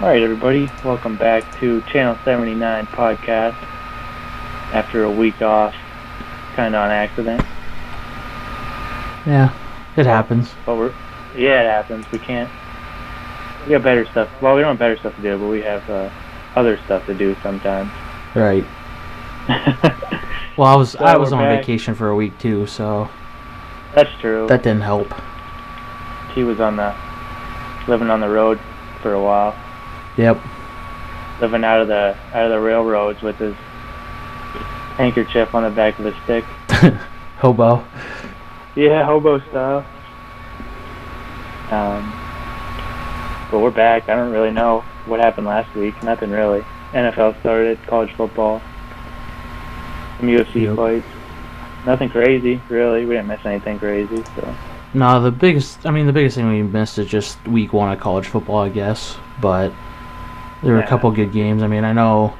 All right, everybody, welcome back to Channel 79 podcast. After a week off, kind of on accident, Yeah, it happens. but we're yeah, it happens. We can't. We got better stuff. Well, we don't have better stuff to do, but we have uh, other stuff to do sometimes. Right. Well, I was So I was on back. vacation for a week too, so That's true. that didn't help. he was on the living on the road for a while, Yep. living out of the out of the railroads with his handkerchief on the back of his stick. Hobo. Yeah, hobo style. Um, but we're back. I don't really know what happened last week. Nothing really. NFL started, college football, some UFC Yep. fights. Nothing crazy, really. We didn't miss anything crazy. So No, the biggest I mean the biggest thing we missed is just week one of college football, I guess. But there were Yeah. a couple good games. I mean, I know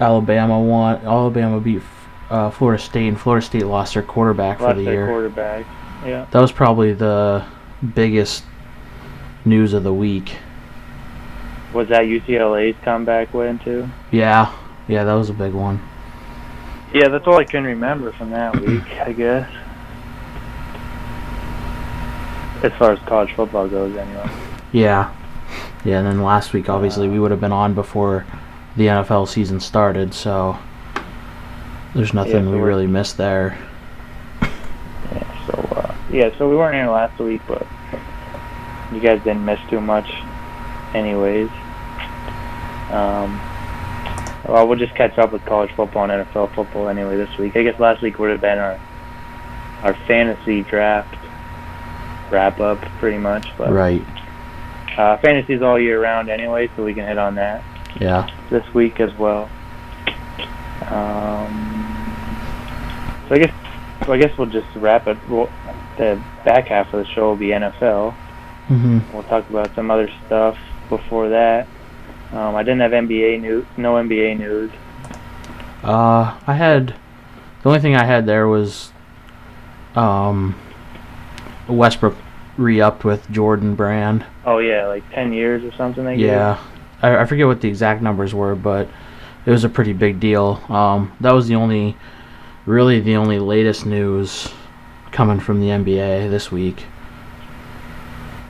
Alabama won. Alabama beat uh, Florida State, and Florida State lost their quarterback for lost the their year. quarterback. Yeah. That was probably the biggest news of the week. Was that UCLA's comeback win too? Yeah, yeah, that was a big one. Yeah, that's all I can remember from that week. I guess. As far as college football goes, anyway. Yeah. Yeah, and then last week, obviously, we would have been on before the NFL season started, so there's nothing so we really missed there. Yeah, so uh, yeah, so we weren't here last week, but you guys didn't miss too much, anyways. Um, well, we'll just catch up with college football and NFL football anyway this week. I guess last week would have been our our fantasy draft wrap up, pretty much. But Right. Uh, fantasy's all year round anyway, so we can hit on that Yeah. this week as well. Um, so I guess, so I guess we'll just wrap it. Well, the back half of the show will be NFL. hmm We'll talk about some other stuff before that. Um, I didn't have NBA news, no NBA news. Uh, I had the only thing I had there was um Westbrook re-upped with Jordan Brand. Oh yeah, like ten years or something. They? Yeah, I, I forget what the exact numbers were, but it was a pretty big deal. Um, that was the only, really the only latest news coming from the NBA this week.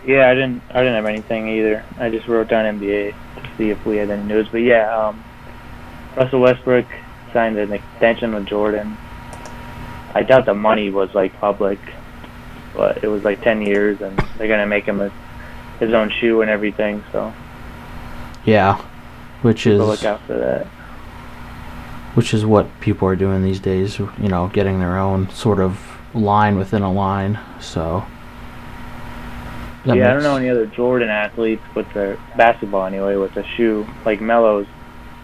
Yeah, I didn't. I didn't have anything either. I just wrote down NBA to see if we had any news. But yeah, um, Russell Westbrook signed an extension with Jordan. I doubt the money was like public, but it was like ten years, and they're gonna make him a, his own shoe and everything. So Yeah, which people is look out for that. which is what people are doing these days. You know, getting their own sort of line within a line. So. that yeah, I don't know any other Jordan athletes with their basketball anyway with a shoe like Melo's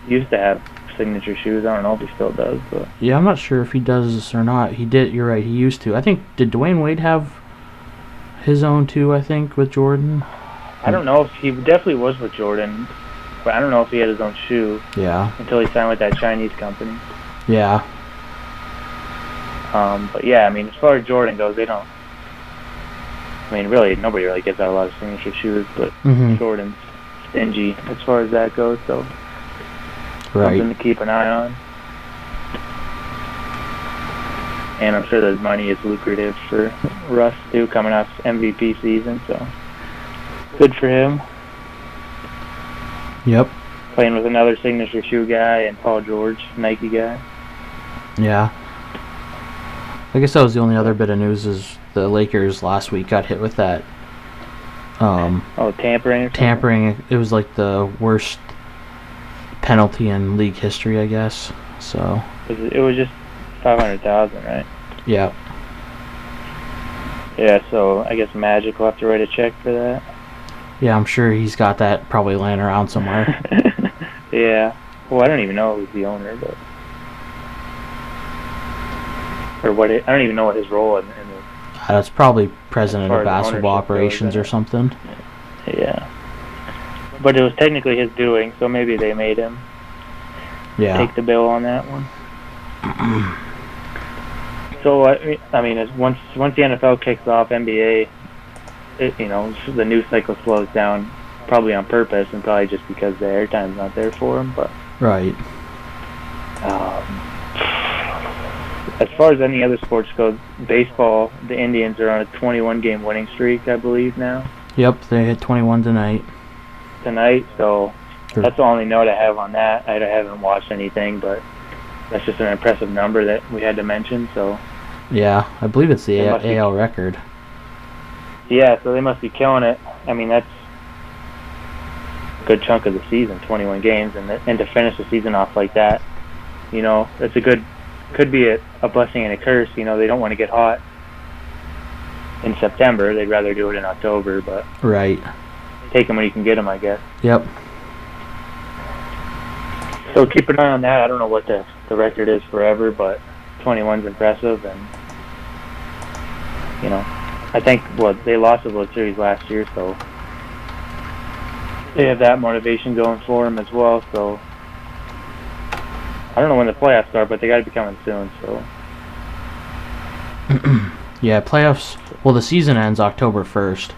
used to have signature shoes. I don't know if he still does, but Yeah, I'm not sure if he does this or not. He did. You're right. He used to. I think did Dwyane Wade have his own too? I think with Jordan. I don't know if he definitely was with Jordan, but I don't know if he had his own shoe Yeah. until he signed with that Chinese company. Yeah. Um, but yeah, I mean, as far as Jordan goes, they don't. I mean, really, nobody really gives out a lot of signature shoes, but hmm Jordan's stingy as far as that goes, so Right. something to keep an eye on. And I'm sure the money is lucrative for Russ too, coming off MVP season, so good for him. Yep. Playing with another signature shoe guy and Paul George, Nike guy. Yeah. I guess that was the only other bit of news is the Lakers last week got hit with that um, Oh, tampering. Tampering. It was like the worst penalty in league history, I guess. So It was just five hundred thousand, right? yeah. Yeah. So I guess Magic will have to write a check for that. Yeah, I'm sure he's got that probably laying around somewhere. yeah. Well, I don't even know who's the owner, but or what? It, I don't even know what his role in, in Uh, it's probably president of basketball goes, operations or something. yeah. But it was technically his doing, so maybe they made him Yeah. take the bill on that one. So I mean- I mean, as once once the NFL kicks off, NBA, it, you know, the news cycle slows down probably on purpose and probably just because the airtime's not there for them. But Right. um, as far as any other sports go, baseball, the Indians are on a 21 game winning streak, I believe now Yep, they hit 21 tonight. tonight. So Sure. that's the only note I have on that. I haven't watched anything, but that's just an impressive number that we had to mention. So Yeah, I believe it's the A- be- AL record. yeah, so they must be killing it. I mean, that's a good chunk of the season, 21 games, and and to finish the season off like that, you know, it's a good, could be a, a blessing and a curse. You know, they don't want to get hot in September. They'd rather do it in October, but Right. take them when you can get them, I guess. Yep. So keep an eye on that. I don't know what the the record is forever, but 21's impressive, and you know, I think well they lost the World Series last year, so they have that motivation going for them as well. So I don't know when the playoffs start, but they got to be coming soon. So yeah, playoffs. Well, the season ends October 1st.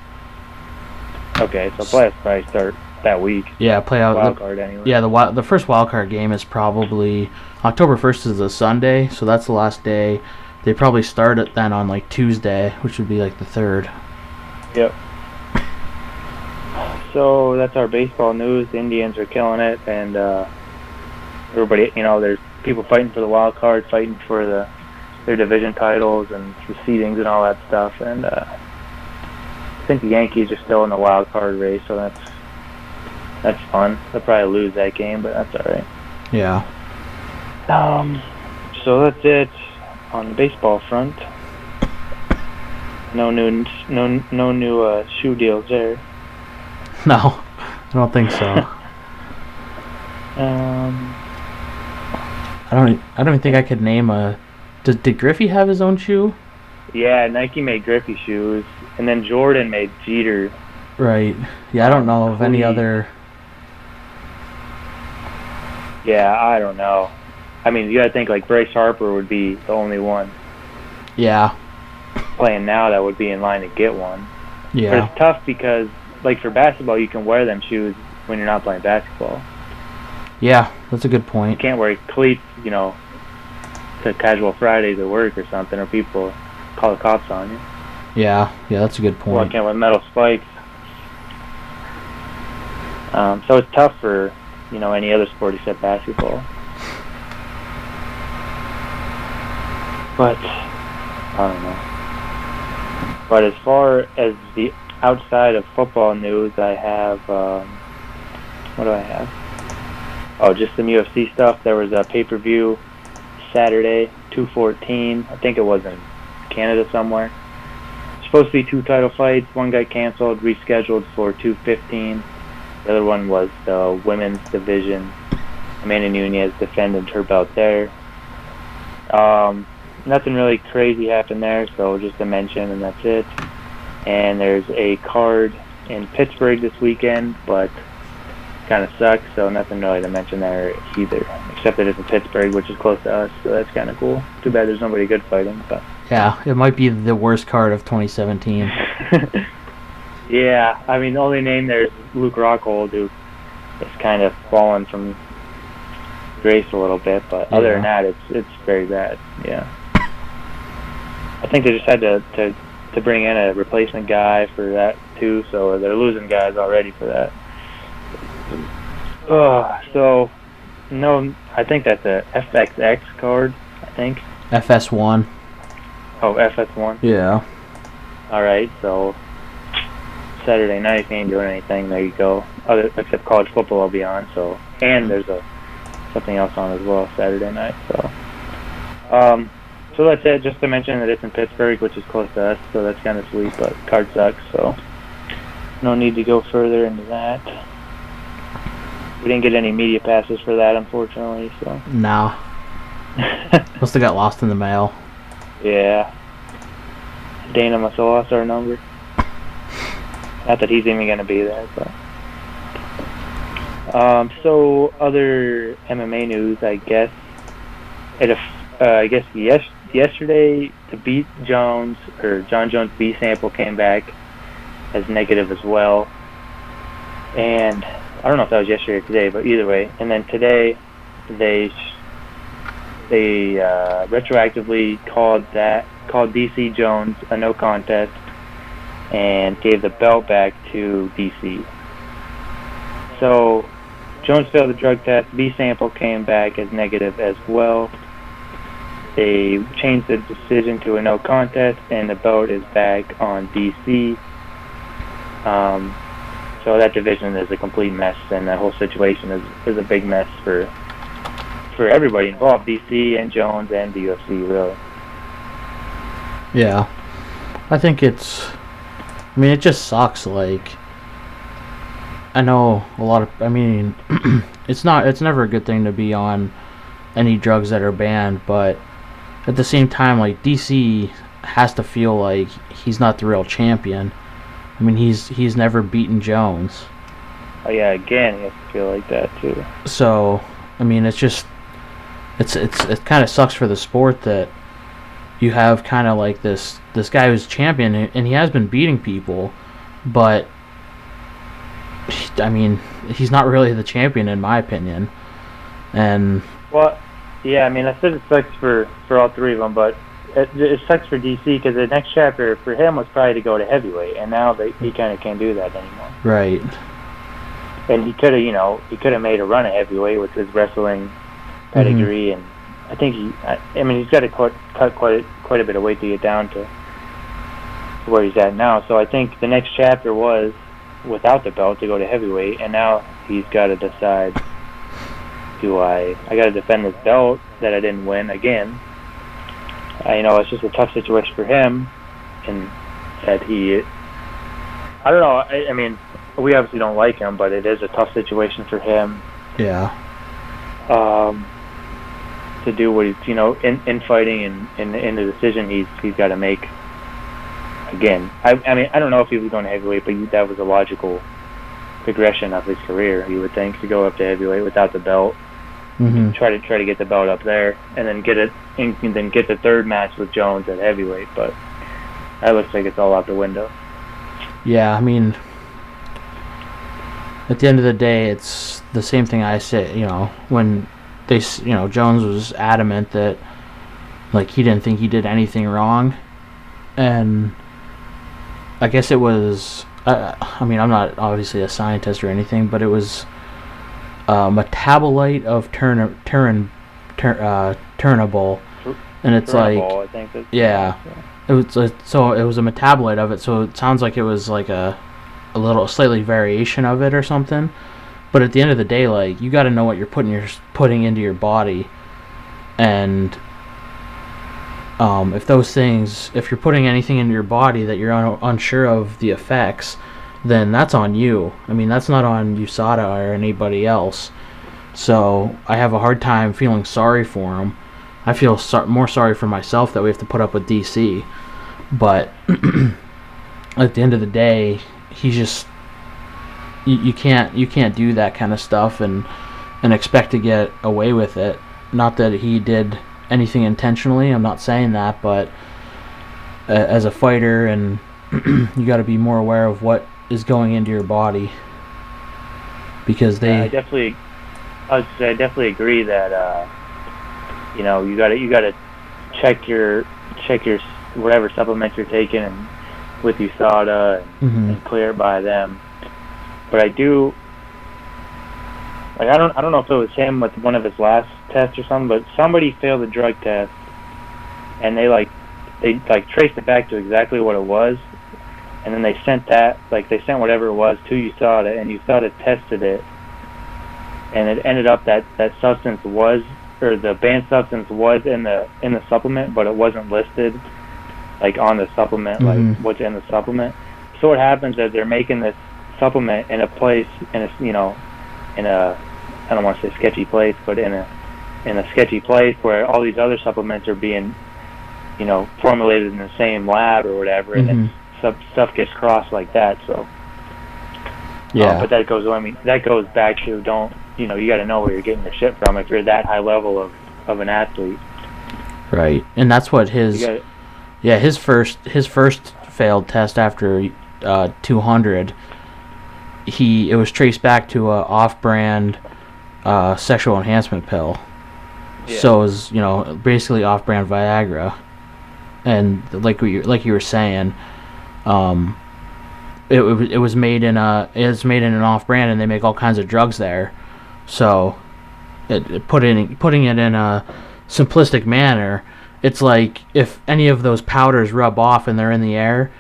okay, so playoffs probably start that week. Yeah, playoff. Wild The, wild card anyway. yeah, the the first wild card game is probably October 1st is a Sunday, so that's the last day. They probably start it then on like Tuesday, which would be like the third. Yep. So that's our baseball news. The Indians are killing it, and uh, everybody, you know, there's people fighting for the wild card, fighting for the their division titles and the seedings and all that stuff. And uh, I think the Yankees are still in the wild card race, so that's that's fun. They'll probably lose that game, but that's all right. Yeah. Um, so that's it on the baseball front. No new, no, no new uh, shoe deals there. No, I don't think so. Um, I don't. I don't even think I could name a. Did, did Griffey have his own shoe? yeah, Nike made Griffey shoes, and then Jordan made Jeter. Right. Yeah, I don't know of any other. Yeah, I don't know. I mean, you gotta think like Bryce Harper would be the only one Yeah. playing now that would be in line to get one. But Yeah. it's tough because, like for basketball, you can wear them shoes when you're not playing basketball. Yeah, that's a good point. You point. can't wear cleats, you know, to casual Fridays at work or something, or people call the cops on you. Yeah. Yeah, that's a good Well, I point. can't wear metal spikes. Um, so it's tough for you know any other sport except basketball. But I don't know. But as far as the outside of football news, I have um, what do I have? Oh, just some UFC stuff. There was a pay-per-view Saturday, 214. I think it was in Canada somewhere supposed to be two title fights. One got canceled, rescheduled for 215. The other one was the women's division. Amanda Nunes defended her belt there. Um, nothing really crazy happened there, so just a mention and that's it. And there's a card in Pittsburgh this weekend, but kind of sucks, so nothing really to mention there either. Except that it's in Pittsburgh, which is close to us, so that's kind of cool. Too bad there's nobody good fighting, but. Yeah, it might be the worst card of 2017. yeah, I mean, the only name there is Luke Rockhold, who has kind of fallen from grace a little bit, but other than that, it's it's very bad. Yeah, I think they just had to to to bring in a replacement guy for that too, so they're losing guys already for that. Uh, so no, I think that's a FXX card. I think. FS1. Oh, FS1. Yeah. All right, so Saturday night, if you ain't doing anything, there you go. Other except college football I'll be on. So and there's a something else on as well Saturday night. So um, so that's it. Just to mention that it's in Pittsburgh, which is close to us, so that's kind of sweet. But card sucks, so no need to go further into that. We didn't get any media passes for that, unfortunately. So no, Must have got lost in the mail. yeah, Dana must have lost our number. Not that he's even going to be there, but. Um, so other MMA news, I guess. It, uh, I guess yes, yesterday the Beat Jones or Jon Jones B sample came back as negative as well. and I don't know if that was yesterday or today, but either way. And then today, they they uh, retroactively called that called DC Jones a no contest and gave the belt back to DC. So Jones failed the drug test. B sample came back as negative as well. They changed the decision to a no contest, and the belt is back on DC. Um, so that division is a complete mess, and that whole situation is, is a big mess for for everybody involved, DC and Jones and the UFC, really. Yeah, I think it's. I mean, it just sucks. Like, I know a lot of. I mean, it's not. It's never a good thing to be on any drugs that are banned, but at the same time, like DC has to feel like he's not the real champion. I mean, he's he's never beaten Jones. Oh yeah, again, he has to feel like that too. So, I mean, it's just it's it's it kind of sucks for the sport that you have kind of like this this guy who's champion and he has been beating people, but I mean, he's not really the champion in my opinion. And well, yeah, I mean, I said it sucks for for all three of them, but it, it sucks for DC because the next chapter for him was probably to go to heavyweight, and now they, he kind of can't do that anymore. Right. And he could have, you know, he could have made a run at heavyweight with his wrestling pedigree, mm-hmm. and I think he, I, I mean, he's got to cut, cut quite quite a bit of weight to get down to where he's at now. So I think the next chapter was without the belt to go to heavyweight, and now he's got to decide: Do I? I got to defend this belt that I didn't win again, uh, you know, it's just a tough situation for him, and that he, I don't know. I, I mean, we obviously don't like him, but it is a tough situation for him. Yeah. Um, to do what he's, you know, in in fighting and in in the decision he's he's got to make. Again, I I mean, I don't know if he was going to heavyweight, but that was a logical progression of his career. You would think to go up to heavyweight without the belt Mm-hmm. Try to try to get the belt up there, and then get it, and then get the third match with Jones at heavyweight. But that looks like it's all out the window. Yeah, I mean, at the end of the day, it's the same thing I say. You know, when they, you know, Jones was adamant that like he didn't think he did anything wrong, and I guess it was. Uh, I mean, I'm not obviously a scientist or anything, but it was a metabolite of turn turn turn uh, Turinabol, and it's Turinabol, like yeah, yeah, it was uh, so it was a metabolite of it. So it sounds like it was like a a little slightly variation of it or something. But at the end of the day, like you got to know what you're putting your putting into your body, and um, if those things, if you're putting anything into your body that you're un- unsure of the effects, then that's on you. I mean, that's not on USADA or anybody else. So I have a hard time feeling sorry for him. I feel more sorry for myself that we have to put up with DC. But at the end of the day, he's just you, you can't you can't do that kind of stuff and and expect to get away with it. Not that he did anything intentionally. I'm not saying that, but uh, as a fighter and you got to be more aware of what is going into your body because they. Yeah, I definitely, I say I definitely agree that uh, you know you got to you got to check your check your whatever supplements you're taking and with USADA and, mm-hmm. and clear by them. But I do like I don't I don't know if it was him with one of his last tests or something, but somebody failed the drug test and they like they like traced it back to exactly what it was and then they sent that, like they sent whatever it was to USADA, and USADA tested it, and it ended up that that substance was, or the banned substance was in the in the supplement, but it wasn't listed, like on the supplement, mm-hmm. like what's in the supplement. So what happens is they're making this supplement in a place, in a you know, in a, I don't want to say sketchy place, but in a in a sketchy place where all these other supplements are being, you know, formulated in the same lab or whatever, mm-hmm. and stuff stuff gets crossed like that. So yeah, uh, but that goes. I mean, that goes back to don't you know you got to know where you're getting your shit from if you're that high level of of an athlete. Right, and that's what his gotta, yeah his first his first failed test after uh, 200 he it was traced back to a off-brand uh, sexual enhancement pill. Yeah. So it was you know basically off-brand Viagra, and like we like you were saying, um, it, it was made in a it's made in an off-brand, and they make all kinds of drugs there. So, it, it put in putting it in a simplistic manner, it's like if any of those powders rub off and they're in the air,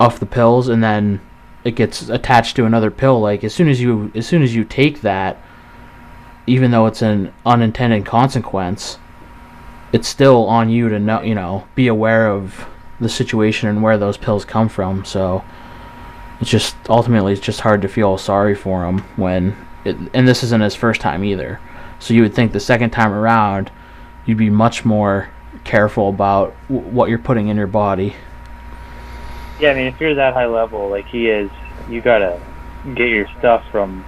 off the pills, and then it gets attached to another pill. Like as soon as you as soon as you take that, even though it's an unintended consequence, it's still on you to know you know be aware of the situation and where those pills come from. So it's just ultimately it's just hard to feel sorry for him when it, and this isn't his first time either. So you would think the second time around, you'd be much more careful about w- what you're putting in your body. Yeah, I mean, if you're that high level like he is, you gotta get your stuff from.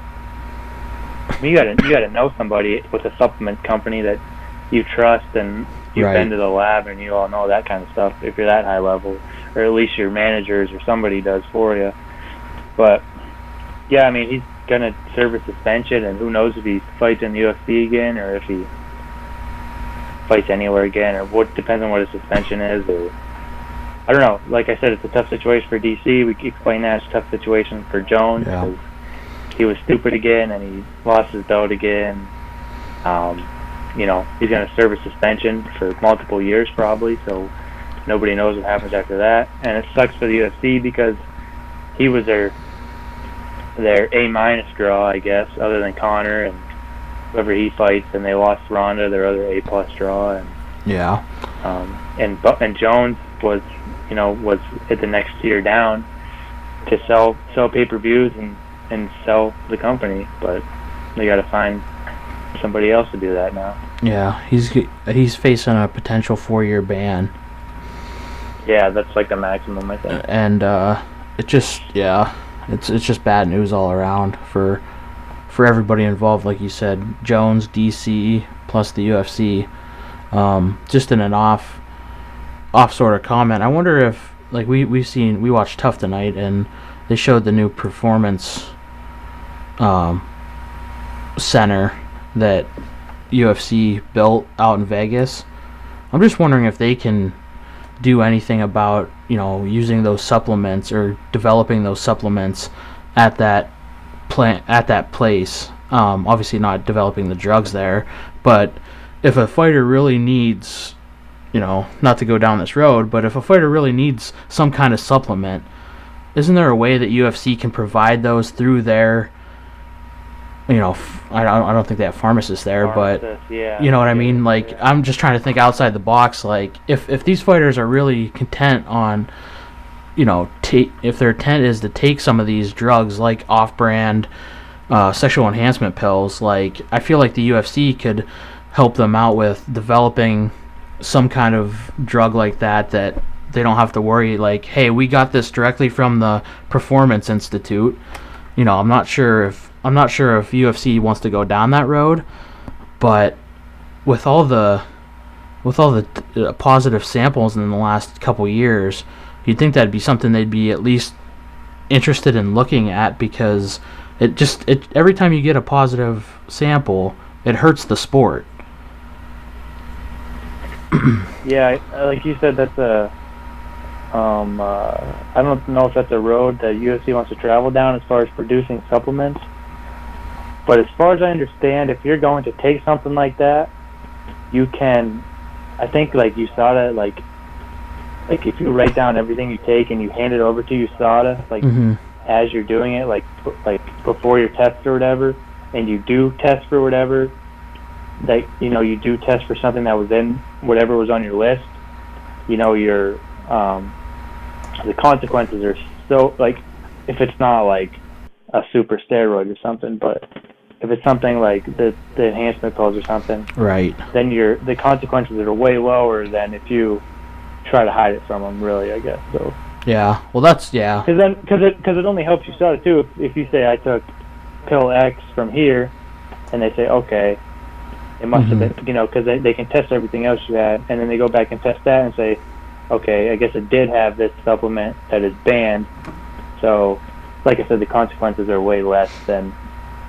You gotta you gotta know somebody with a supplement company that you trust and you've Right. been to the lab and you all know that kind of stuff. If you're that high level, or at least your managers or somebody does for you. But yeah, I mean, he's gonna serve a suspension, and who knows if he fights in the UFC again or if he fights anywhere again, or what depends on what his suspension is, or I don't know. Like I said, it's a tough situation for DC. We explain that it's a tough situation for Jones Yeah. He was stupid again and he lost his belt again. Um, you know, he's going to serve a suspension for multiple years probably, so nobody knows what happens after that. And it sucks for the UFC because he was their their A minus draw, I guess, other than Conor and whoever he fights, and they lost Ronda, their other A plus draw, and Yeah. um, and and Jones was, you know, was at the next tier down to sell sell pay per views and and sell the company, but they got to find somebody else to do that now. Yeah, he's he's facing a potential four-year ban, Yeah, that's like the maximum, I think. and uh, it just yeah, it's it's just bad news all around for for everybody involved. Like you said, Jones, DC, plus the UFC. Um, just in an off off sort of comment, I wonder if like we we've seen we watched Tough tonight, and they showed the new performance um, center that UFC built out in Vegas. I'm just wondering if they can do anything about you know using those supplements or developing those supplements at that plant at that place. Um, obviously, not developing the drugs there, but if a fighter really needs, you know, not to go down this road, but if a fighter really needs some kind of supplement, isn't there a way that UFC can provide those through their, you know, I don't, I don't think they have pharmacists there, but yeah, you know what I mean? Like yeah. I'm just trying to think outside the box. Like if if these fighters are really content on, you know, take if their intent is to take some of these drugs like off-brand uh, sexual enhancement pills, like I feel like the UFC could help them out with developing some kind of drug like that that they don't have to worry like hey we got this directly from the performance institute you know i'm not sure if i'm not sure if ufc wants to go down that road but with all the with all the uh, positive samples in the last couple years you'd think that'd be something they'd be at least interested in looking at because it just it every time you get a positive sample it hurts the sport Yeah, like you said, that's a. Um, uh, I don't know if that's a road that UFC wants to travel down as far as producing supplements. But as far as I understand, if you're going to take something like that, you can. I think like USADA, like, like if you write down everything you take and you hand it over to USADA, like mm-hmm. as you're doing it, like like before your test or whatever, and you do test for whatever, that you know you do test for something that was in whatever was on your list, you know your um, the consequences are so like if it's not like a super steroid or something, but if it's something like the the enhancement pills or something, right then your the consequences are way lower than if you try to hide it from them. Really, I guess so. yeah well that's yeah Because then, because it, cause it only helps you sell it too. If, if you say I took pill X from here, and they say okay, it must have mm-hmm. been, you know, because they, they can test everything else you had, and then they go back and test that and say, okay, I guess it did have this supplement that is banned. So like I said, the consequences are way less than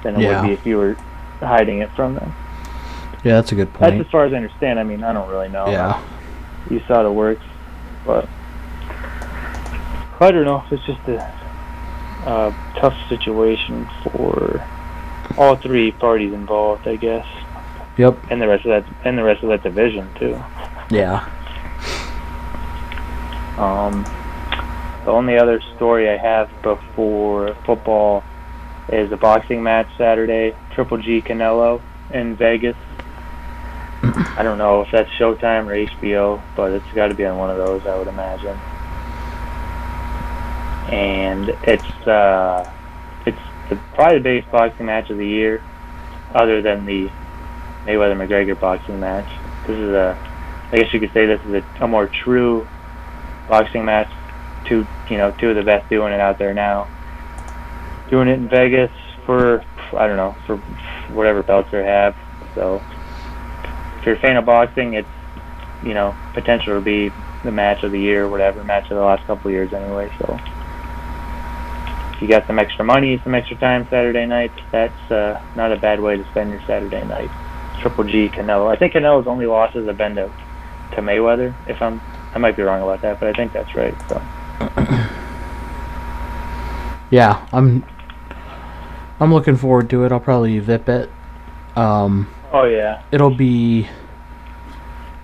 than it Yeah. would be if you were hiding it from them. Yeah, that's a good That's point. as far as I understand. I mean, I don't really know. Yeah. you saw the works, but I don't know. It's just a uh, tough situation for all three parties involved, I guess, Yep. and the rest of that and the rest of that division too. Yeah. Um, the only other story I have before football is a boxing match Saturday, Triple G Canelo in Vegas. I don't know if that's Showtime or HBO, but it's got to be on one of those, I would imagine. And it's uh, it's the, probably the biggest boxing match of the year, other than the Mayweather McGregor boxing match. This is a, I guess you could say this is a, a more true boxing match. Two, you know, two of the best doing it out there now. Doing it in Vegas for I don't know for whatever belts they have. So if you're a fan of boxing, it's you know potential to be the match of the year, or whatever match of the last couple of years anyway. So if you got some extra money, some extra time Saturday night, that's uh, not a bad way to spend your Saturday night. Triple G Canelo. I think Canelo's only losses have been to to Mayweather. If I'm I might be wrong about that, but I think that's right. So Yeah, I'm I'm looking forward to it. I'll probably vip it. Um oh yeah, it'll be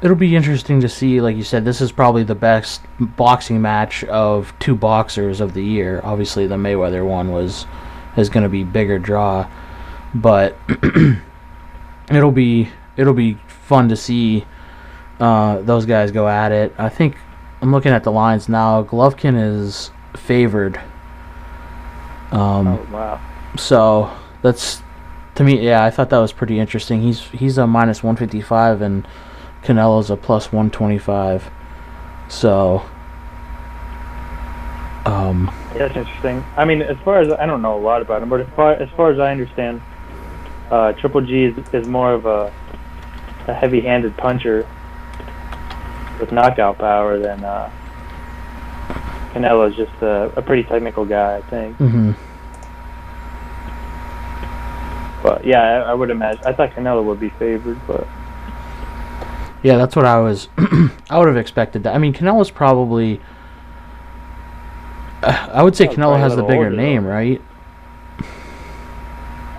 it'll be interesting to see like you said this is probably the best boxing match of two boxers of the year obviously the mayweather one was is going to be bigger draw but it'll be it'll be fun to see uh, those guys go at it i think i'm looking at the lines now golovkin is favored um, oh wow. So that's to me, yeah, I thought that was pretty interesting. He's he's a minus one fifty five and Canelo's a plus one twenty five. So um Yeah, that's interesting. I mean, as far as I don't know a lot about him, but as far as far as I understand, uh, Triple G is, is more of a a heavy-handed puncher with knockout power than uh, Canelo is just a, a pretty technical guy, I think. mhm. But yeah, I, I would imagine. I thought Canelo would be favored, but yeah, that's what I was I would have expected that. I mean Canelo's probably uh, I would say Yeah, Canelo has the bigger name, though. right?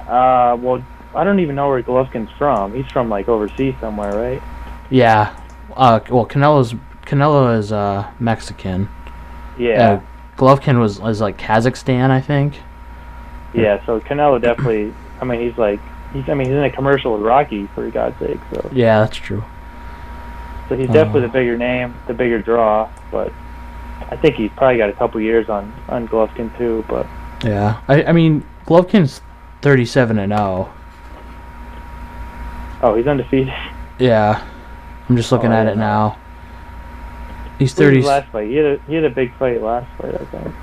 uh, well, I don't even know where Golovkin's from. He's from like overseas somewhere, right? Yeah. Uh well Canelo's Canelo is uh Mexican. Yeah. Uh, Golovkin was is like Kazakhstan, I think. Yeah, so Canelo definitely. I mean, he's like, he's. I mean, he's in a commercial with Rocky for God's sake. So, Yeah, that's true. so he's definitely Uh. the bigger name, the bigger draw. But I think he's probably got a couple years on on Golovkin too. But Yeah, I, I mean, Golovkin's thirty-seven and zero. oh, he's undefeated. Yeah, I'm just looking Oh, at it now. He's thirty. his last fight? He had a he had a big fight last fight, I think.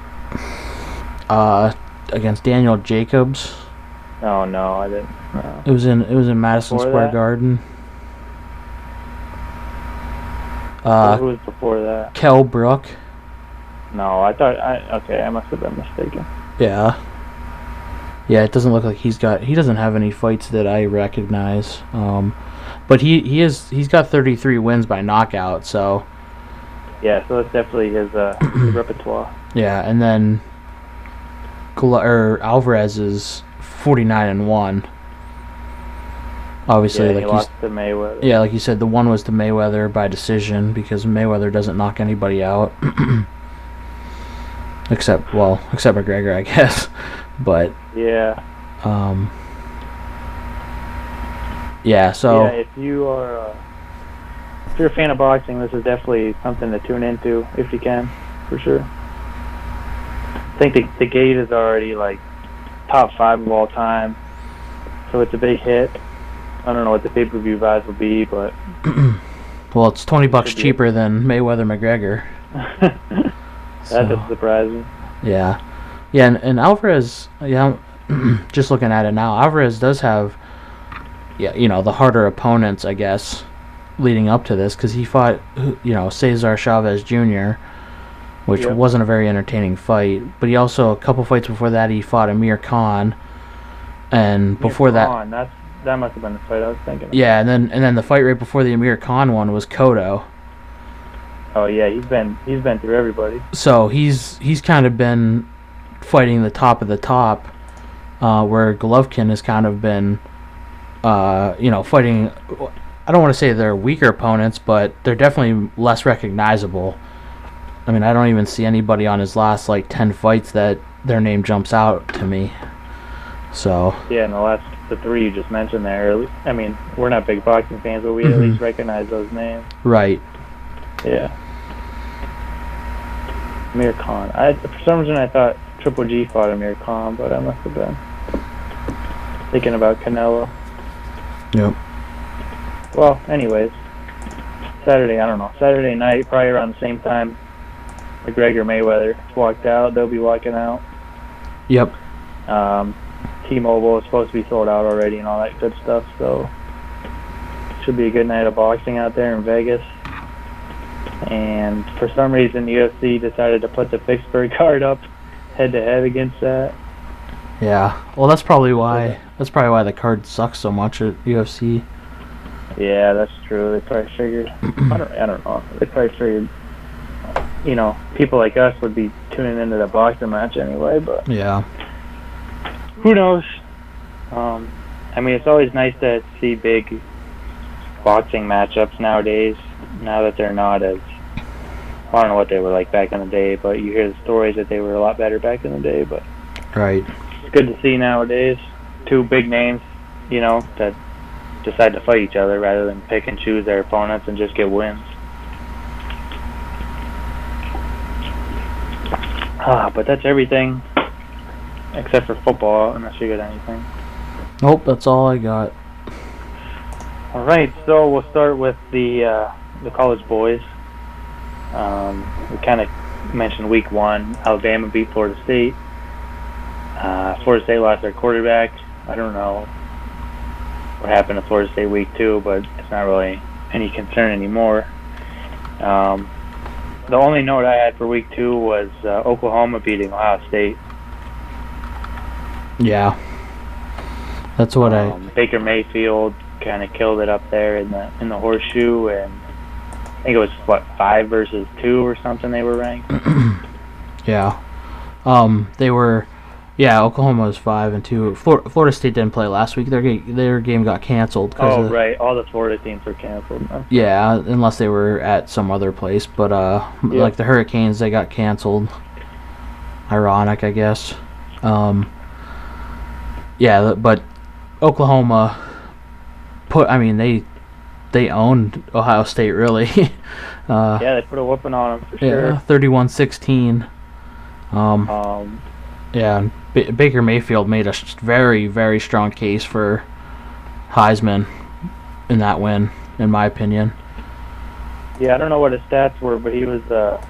Uh, against Daniel Jacobs. Oh no, I didn't. No. It was in it was in Madison Before Square that? Garden. Who Uh, was before that? Kell Brook. No, I thought. I okay, I must have been mistaken. Yeah. Yeah, it doesn't look like he's got. He doesn't have any fights that I recognize. Um, but he he is he's got 33 wins by knockout. So Yeah, so that's definitely his uh his repertoire. yeah, and then. Gla- or Alvarez is 49 and one. Obviously, yeah, like he lost to Mayweather. Yeah, like you said, the one was to Mayweather by decision because Mayweather doesn't knock anybody out. except, well, except McGregor, I guess. But, Yeah. um, yeah, so, yeah, if you are uh, if you're a fan of boxing, this is definitely something to tune into if you can, for sure. I think the the gate is already like top five of all time, so it's a big hit. I don't know what the pay per view vibes will be, but well, it's 20 bucks cheaper than Mayweather McGregor. That's So, me. yeah. Yeah, and, and Alvarez, yeah, just looking at it now, Alvarez does have, yeah, you know, the harder opponents, I guess, leading up to this because he fought, you know, Cesar Chavez Jr. which Yep. wasn't a very entertaining fight. But he also a couple fights before that he fought Amir Khan, and before that, Khan, that's that must have been the fight I was thinking. of. yeah, and then and then the fight right before the Amir Khan one was Cotto. Oh yeah, he's been he's been through everybody. So he's he's kind of been fighting the top of the top, uh, where Golovkin has kind of been, uh, you know, fighting. I don't want to say they're weaker opponents, but they're definitely less recognizable. I mean, I don't even see anybody on his last like ten fights that their name jumps out to me. So Yeah, in the last the three you just mentioned there. at least- I mean, we're not big boxing fans, but we at Mhm. least recognize those names. right, Yeah. Amir Khan. I for some reason I thought Triple G fought Amir Khan, but I must have been thinking about Canelo. Yep. Well, anyways, Saturday. I don't know. Saturday night, probably around the same time. McGregor Mayweather walked out. They'll be walking out. yep, Um, T-Mobile is supposed to be sold out already and all that good stuff. So should be a good night of boxing out there in Vegas. And for some reason, the UFC decided to put the Pittsburgh card up head to head against that. yeah. Well, that's probably why. That's probably why the card sucks so much at UFC. Yeah, that's true. They probably figured. I don't. I don't know. They probably figured. You know, people like us would be tuning into the boxing match anyway. But Yeah. who knows? Um, I mean, it's always nice to see big boxing matchups nowadays. Now that they're not as, I don't know what they were like back in the day, but you hear the stories that they were a lot better back in the day. But Right. it's good to see nowadays two big names, you know, that decide to fight each other rather than pick and choose their opponents and just get wins. Ah, but that's everything except for football, unless you got anything. Nope, that's all I got. All right, so we'll start with the uh, the college boys. Um, we kind of mentioned week one. Alabama beat Florida State. Uh, Florida State lost their quarterback. I don't know what happened to Florida State week two, but it's not really any concern anymore. Um, the only note I had for week two was uh, Oklahoma beating Ohio State. Yeah. That's what I. Um, Baker Mayfield kind of killed it up there in the in the horseshoe, and I think it was what five versus two or something. They were ranked. Yeah. Um, they were. Yeah, Oklahoma was five and two. Flor- Florida State didn't play last week. Their ga- their game got canceled. Oh of- right, all the Florida teams were canceled. now. Yeah, unless they were at some other place. But uh, Yeah. like the Hurricanes, they got canceled. Ironic, I guess. Um, yeah, but Oklahoma put. I mean, they they owned Ohio State really. uh, Yeah, they put a whooping on them for yeah, thirty-one sixteen. Um. Um, yeah, and Baker Mayfield made a very, very strong case for Heisman in that win, in my opinion. yeah, I don't know what his stats were, but he was uh,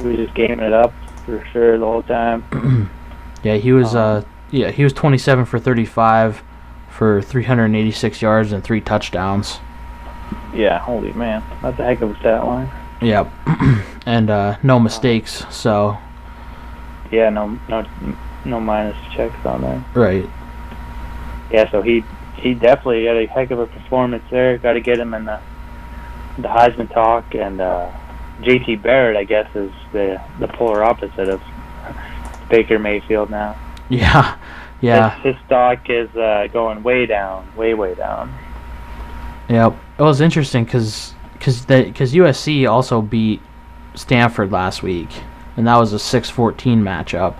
he was just gaming it up for sure the whole time. Yeah, he was Um, uh yeah, he was 27 for 35 for 386 yards and 3 touchdowns. Yeah, holy man, that's a heck of a stat line. Yep. and uh no mistakes, so Yeah, no, no, no minus checks on that. right. Yeah, so he he definitely had a heck of a performance there. Got to get him in the the Heisman talk, and uh, J.T. Barrett, I guess, is the the polar opposite of Baker Mayfield now. Yeah. Yeah. his, his stock is uh, going way down, way way down. Yep. It was interesting cuz cuz cuz USC also beat Stanford last week, and that was a 6-14 matchup.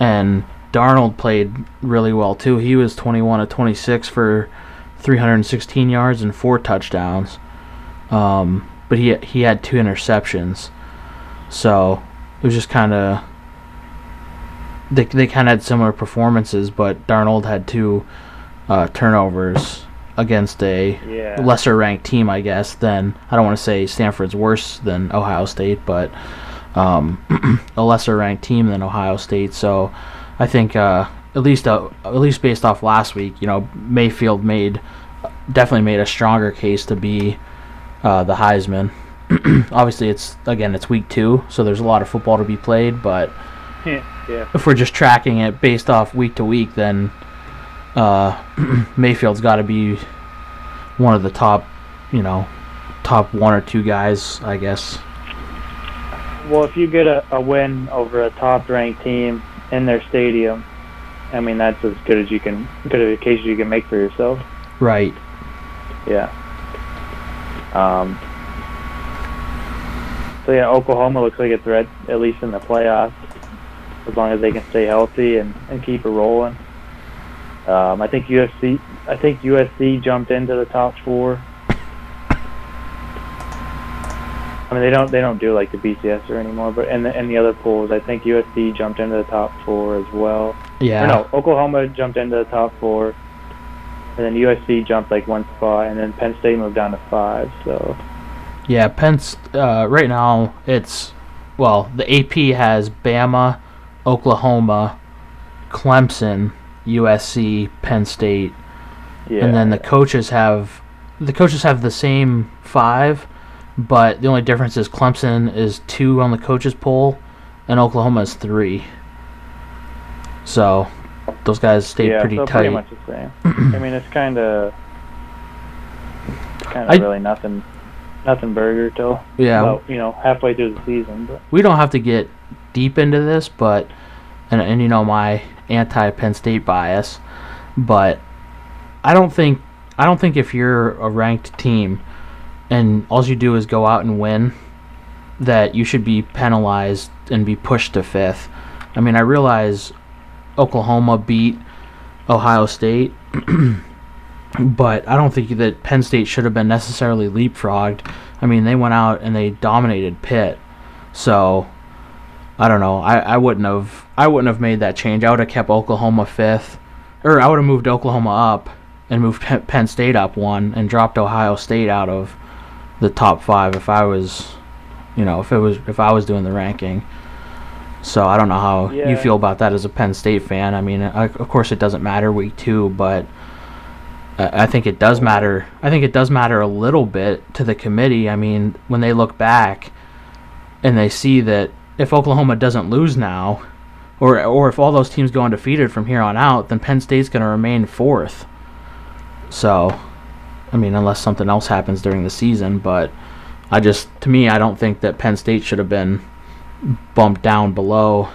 And Darnold played really well too. He was 21 of 26 for 316 yards and four touchdowns. Um, but he he had two interceptions. So it was just kind of they they kind of had similar performances, but Darnold had two uh, turnovers against a Yeah. lesser ranked team, I guess. Than I don't want to say Stanford's worse than Ohio State, but um, a lesser ranked team than Ohio State. So I think uh, at least uh, at least based off last week, you know, Mayfield made definitely made a stronger case to be uh, the Heisman obviously it's again it's week two, so there's a lot of football to be played. But yeah. if we're just tracking it based off week to week, then uh, Mayfield's got to be one of the top, you know, top one or two guys, I guess. Well, if you get a, a win over a top-ranked team in their stadium, I mean that's as good as you can, good of a case you can make for yourself. Right. Yeah. Um. So yeah, Oklahoma looks like a threat at least in the playoffs, as long as they can stay healthy and, and keep it rolling. Um, I think USC, I think USC jumped into the top four. I mean, they don't they don't do like the BCS or anymore, but in the in the other pools, I think USC jumped into the top four as well. Yeah. Or no, Oklahoma jumped into the top four, and then USC jumped like one spot, and then Penn State moved down to five. So Yeah, Penn's uh, right now it's well the AP has Bama, Oklahoma, Clemson, USC, Penn State, yeah, and then the coaches have the coaches have the same five, but the only difference is Clemson is two on the coaches poll, and Oklahoma is three. So those guys stayed yeah, pretty so tight. pretty much the same. I mean, it's kind of kind of really nothing, nothing burger till yeah, about, you know halfway through the season. But we don't have to get deep into this, but and and you know my anti Penn State bias, but I don't think I don't think if you're a ranked team and all you do is go out and win, that you should be penalized and be pushed to fifth. I mean, I realize Oklahoma beat Ohio State, but I don't think that Penn State should have been necessarily leapfrogged. I mean, they went out and they dominated Pitt. So, I don't know. I, I wouldn't have I wouldn't have made that change. I would have kept Oklahoma fifth, or I would have moved Oklahoma up and moved Penn Penn State up one and dropped Ohio State out of the top five if I was, you know, if it was if I was doing the ranking. So I don't know how you feel about that as a Penn State fan. I mean, I, of course it doesn't matter week two, but I I think it does matter. I think it does matter a little bit to the committee. I mean, when they look back and they see that if Oklahoma doesn't lose now, or or if all those teams go undefeated from here on out, then Penn State's going to remain fourth. So, I mean, unless something else happens during the season, but I just to me, I don't think that Penn State should have been bumped down below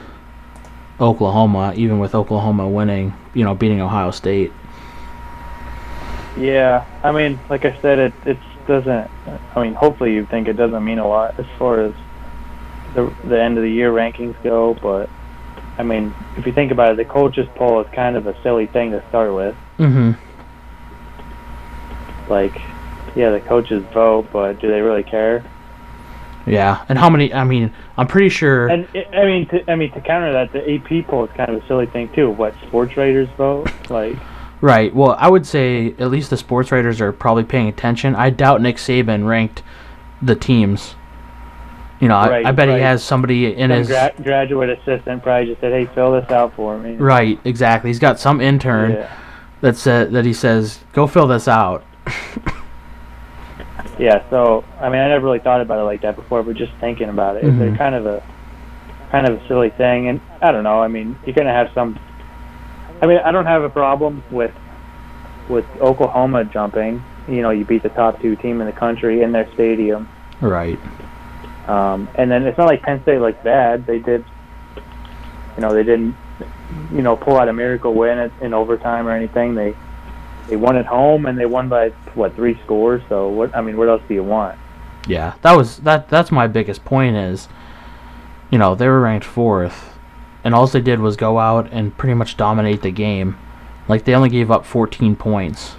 Oklahoma, even with Oklahoma winning, you know, beating Ohio State. yeah, I mean, like I said, it it doesn't. I mean, hopefully you think it doesn't mean a lot as far as the the end of the year rankings go, but I mean, if you think about it, the coaches poll is kind of a silly thing to start with. Mm-hmm. Like, yeah, the coaches vote, but do they really care? Yeah, and how many? I mean, I'm pretty sure. And I mean, to, I mean, to counter that, the AP poll is kind of a silly thing too. What sports writers vote? Like, Right. Well, I would say at least the sports writers are probably paying attention. I doubt Nick Saban ranked the teams. You know, Right, I, I bet right. he has somebody in some his. gra- graduate assistant probably just said, "Hey, fill this out for me." Right. Exactly. He's got some intern Yeah. that said that he says, "Go fill this out." Yeah. So, I mean, I never really thought about it like that before, but just thinking about it, Mhm. it's a kind of a kind of a silly thing. And I don't know. I mean, you're gonna have some. I mean, I don't have a problem with with Oklahoma jumping. You know, you beat the top two team in the country in their stadium. Right. Um, and then it's not like Penn State looked bad. They did, you know, they didn't, you know, pull out a miracle win in overtime or anything. They they won at home and they won by what three scores. So what? I mean, what else do you want? Yeah. That was that. That's my biggest point. Is, you know, they were ranked fourth, and all they did was go out and pretty much dominate the game. Like they only gave up 14 points.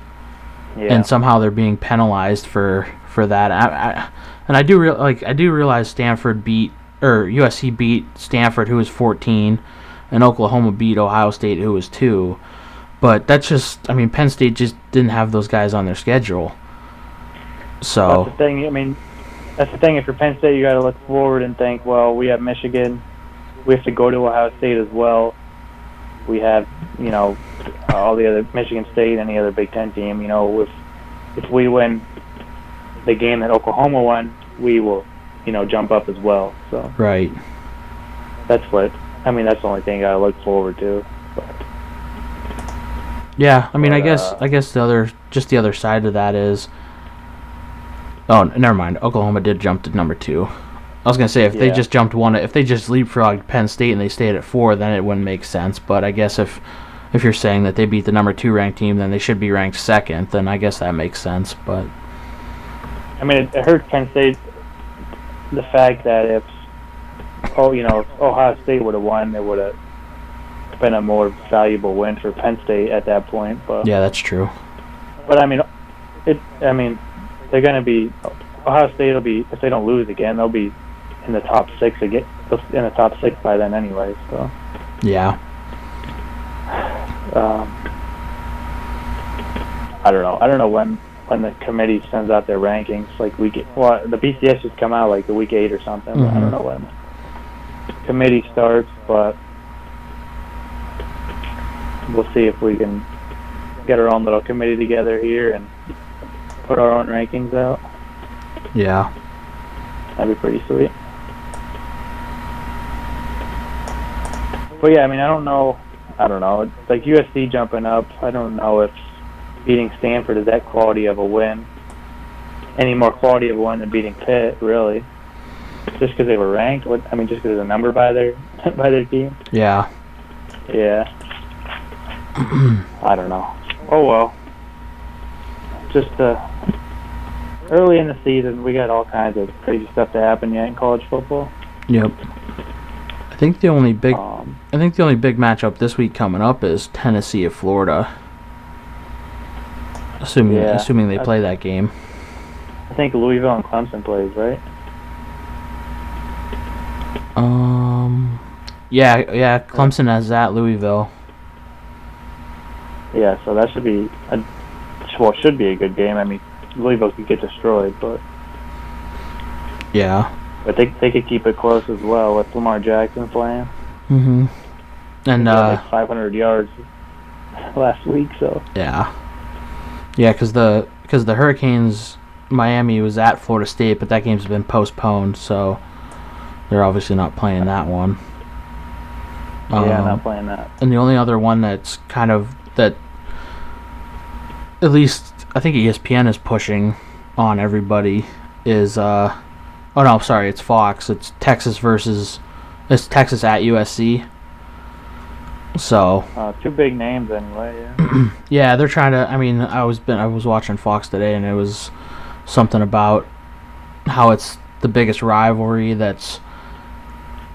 Yeah. and somehow they're being penalized for for that. I, I, and I do real like I do realize Stanford beat or USC beat Stanford, who was 14, and Oklahoma beat Ohio State, who was two. But that's just I mean Penn State just didn't have those guys on their schedule. So that's the thing. I mean, that's the thing. If you're Penn State, you got to look forward and think, well, we have Michigan. We have to go to Ohio State as well. We have, you know, all the other Michigan State, any other Big Ten team. You know, if if we win the game that Oklahoma won, we will, you know, jump up as well. So Right. that's what I mean. That's the only thing I look forward to. Yeah, I mean, I But, guess uh, I guess the other just the other side of that is. Oh, n- never mind. Oklahoma did jump to number two. I was gonna say if they just jumped one, if they just leapfrogged Penn State and they stayed at four, then it wouldn't make sense. But I guess if if you're saying that they beat the number two ranked team, then they should be ranked second. Then I guess that makes sense. But I mean, it, it hurts Penn State the fact that if oh, you know, if Ohio State would have won, it would have been a more valuable win for Penn State at that point. But yeah, that's true. but I mean, it. I mean, they're gonna be Ohio State will be if they don't lose again, they'll be in the top six again. In the top six by then anyway. So. Yeah, um, I don't know. I don't know when when the committee sends out their rankings. Like we get well, the BCS just come out like the week eight or something. but I don't know when the committee starts, but we'll see if we can get our own little committee together here and put our own rankings out. yeah, That'd be pretty sweet. But yeah, I mean, I don't know. I don't know. It's like USC jumping up. I don't know if beating Stanford is that quality of a win. Any more quality of a win than beating Pitt, really? Just because they were ranked? What? I mean, just because there's a number by their by their team? yeah. Yeah. I don't know. Oh well. Just uh, early in the season, we got all kinds of crazy stuff to happen yet in college football. Yep. I think the only big Um, I think the only big matchup this week coming up is Tennessee at Florida. Assuming Yeah, assuming they that's- play that game. I think Louisville and Clemson plays, right? Um yeah, yeah, Clemson has that. Louisville. Yeah, so that should be a well, should be a good game. I mean, Louisville could get destroyed, but Yeah. but they they could keep it close as well with Lamar Jackson playing. Mhm. And uh like 500 yards last week, so yeah. Yeah, cuz the cuz the Hurricanes Miami was at Florida State, but that game's been postponed, so they're obviously not playing that one. yeah, Um, not playing that. and the only other one that's kind of that at least I think ESPN is pushing on everybody is uh oh no sorry it's Fox it's Texas versus it's Texas at USC so Uh, two big names anyway. Yeah. yeah they're trying to I mean I was been I was watching Fox today and it was something about how it's the biggest rivalry that's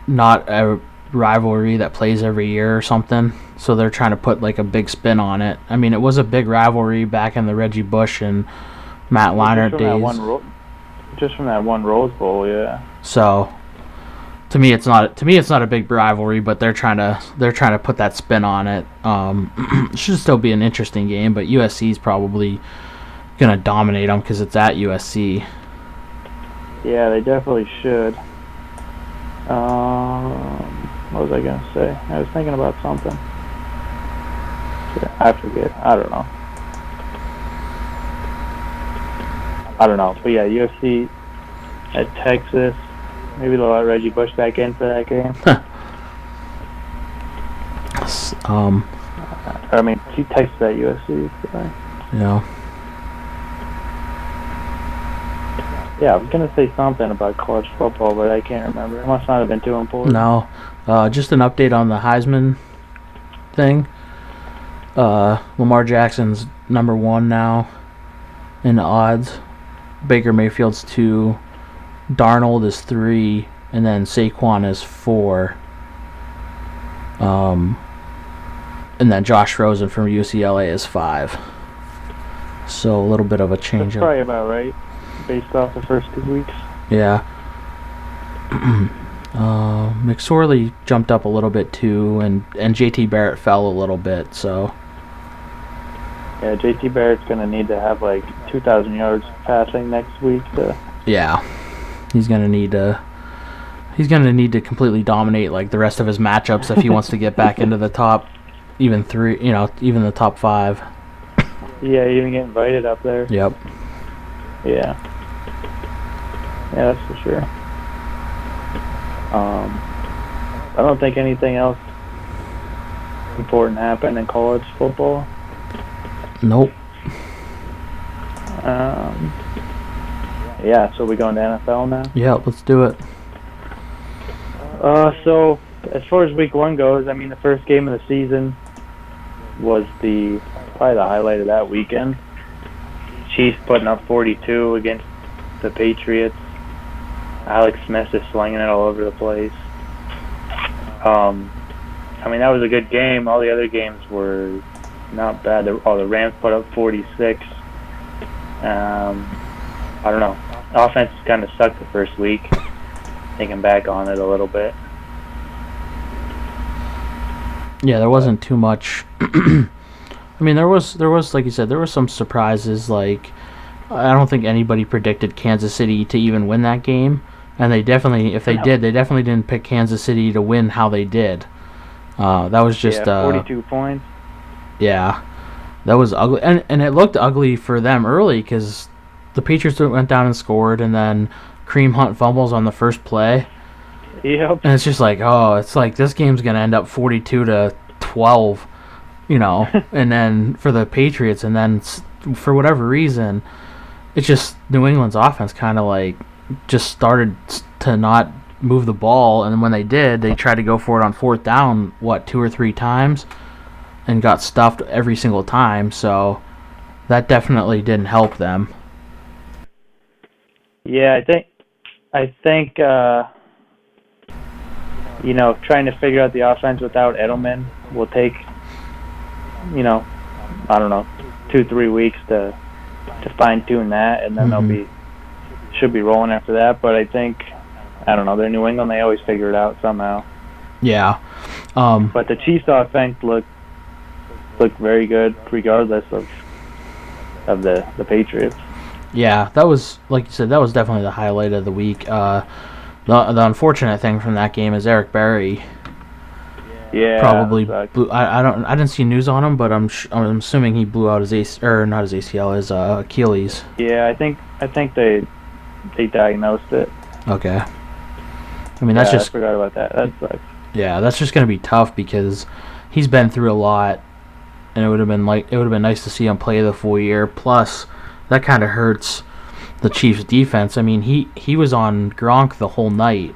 not a rivalry that plays every year or something. So they're trying to put like a big spin on it. I mean, it was a big rivalry back in the Reggie Bush and Matt Leinart just days. one ro- just from that one Rose Bowl, yeah. So to me, it's not to me it's not a big rivalry, but they're trying to they're trying to put that spin on it. Um, it should still be an interesting game, but USC is probably gonna dominate them because it's at USC. Yeah, they definitely should. Um, what was I gonna say? I was thinking about something. I forget. I don't know. I don't know. But yeah, USC at Texas. Maybe they'll let Reggie Bush back in for that game. Um, I mean, he Texas at USC. You know, Yeah, I was gonna say something about college football, but I can't remember. It must not have been too important. no, uh, just an update on the Heisman thing. Uh, Lamar Jackson's number one now in the odds. Baker Mayfield's two. Darnold is three, and then Saquon is four. Um, and then Josh Rosen from UCLA is five. So a little bit of a That's change up. probably about right, based off the first two weeks. Yeah. uh, McSorley jumped up a little bit too, and and JT Barrett fell a little bit. So Yeah, JT Barrett's gonna need to have like 2,000 yards passing next week to. yeah, he's gonna need to. He's gonna need to completely dominate like the rest of his matchups if he wants to get back into the top, even three, you know, even the top five. Yeah, even get invited up there. Yep. Yeah. Yeah, that's for sure. Um, I don't think anything else important happened in college football. Nope. Um, yeah, so we going to NFL now. Yeah, let's do it. Uh, so as far as week one goes, I mean the first game of the season was the probably the highlight of that weekend. Chiefs putting up 42 against the Patriots. Alex Smith is slinging it all over the place. Um, I mean that was a good game. All the other games were not bad. The, oh, the Rams put up 46. Um, I don't know. Offense kind of sucked the first week. Thinking back on it a little bit. Yeah, there wasn't too much. I mean, there was there was like you said, there were some surprises. Like I don't think anybody predicted Kansas City to even win that game, and they definitely, if they No. did, they definitely didn't pick Kansas City to win how they did. Uh, that was just yeah, uh, 42 points. Yeah, that was ugly, and and it looked ugly for them early because the Patriots went down and scored, and then Kareem Hunt fumbles on the first play, Yep. and it's just like, oh, it's like this game's gonna end up forty-two to twelve, you know, and then for the Patriots, and then for whatever reason, it's just New England's offense kind of like just started to not move the ball, and when they did, they tried to go for it on fourth down, what two or three times, and got stuffed every single time. So that definitely didn't help them. Yeah, I think I think uh you know, trying to figure out the offense without Edelman will take you know, I don't know, two, three weeks to to fine tune that and then Mhm. they'll be should be rolling after that. But I think I don't know, they're New England, they always figure it out somehow. Yeah. Um, But the Chiefs offense looked looked very good regardless of of the, the Patriots. Yeah, that was like you said. That was definitely the highlight of the week. Uh, the the unfortunate thing from that game is Eric Berry Yeah. probably blew. I, I don't. I didn't see news on him, but I'm sh- I'm assuming he blew out his AC or not his ACL, his uh, Achilles. Yeah, I think I think they they diagnosed it. Okay. I mean that's yeah, just I forgot about that. That sucks. yeah, that's just gonna be tough because he's been through a lot, and it would have been like it would have been nice to see him play the full year. Plus, that kind of hurts the Chiefs' defense. I mean, he he was on Gronk the whole night,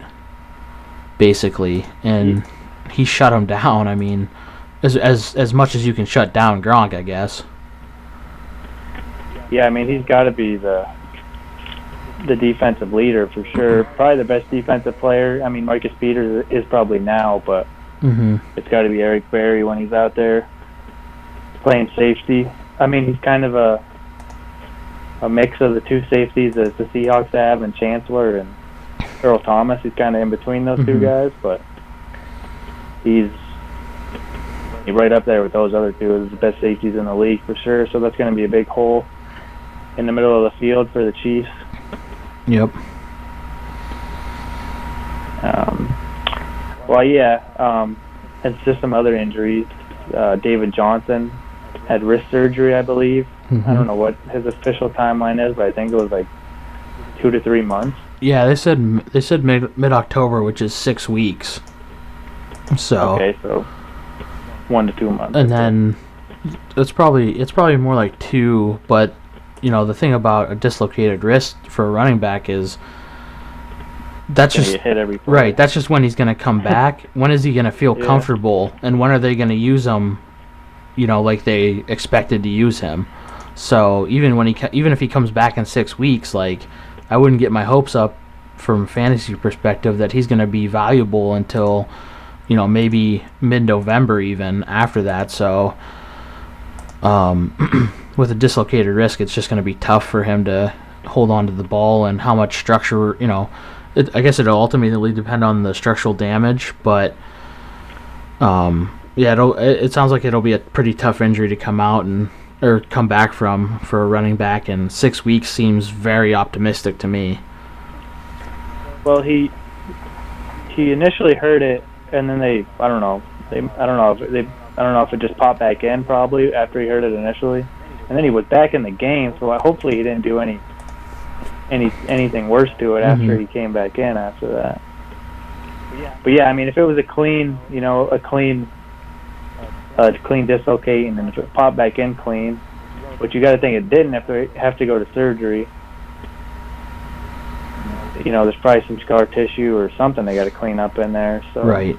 basically, and he shut him down. I mean, as as as much as you can shut down Gronk, I guess. Yeah, I mean he's got to be the the defensive leader for sure. Probably the best defensive player. I mean Marcus Peters is probably now, but Mm-hmm. it's got to be Eric Berry when he's out there playing safety. I mean he's kind of a a mix of the two safeties that the Seahawks have and Chancellor and Earl Thomas. He's kind of in between those two Mhm. guys, but he's right up there with those other two as the best safeties in the league for sure. So that's going to be a big hole in the middle of the field for the Chiefs. Yep. Um, well, yeah, um, it's just some other injuries. Uh, David Johnson had wrist surgery, I believe. I Mhm. don't know what his official timeline is, but I think it was like two to three months. Yeah, they said they said mid mid October, which is six weeks. So. Okay, so one to two months. and then it's probably it's probably more like two but you know the thing about a dislocated wrist for a running back is that's just right that's just when he's going to come back when is he going to feel Yeah. comfortable and when are they going to use him you know like they expected to use him. So even when he even if he comes back in 6 weeks like I wouldn't get my hopes up from fantasy perspective that he's going to be valuable until you know maybe mid-November even after that. So um, with a dislocated risk, it's just going to be tough for him to hold on to the ball and how much structure you know it, I guess it'll ultimately depend on the structural damage but um, yeah it'll, it, it sounds like it'll be a pretty tough injury to come out and or come back from for a running back and six weeks seems very optimistic to me Well, he he initially heard it, and then they I don't know they I don't know if they I don't know if it just popped back in probably after he heard it initially, and then he was back in the game. So I, hopefully he didn't do any any anything worse to it after Mhm. he came back in after that. But yeah, I mean, if it was a clean, you know, a clean, uh, clean dislocate and then it popped back in clean, but you got to think it didn't have to have to go to surgery. You know, there's probably some scar tissue or something they got to clean up in there. So Right.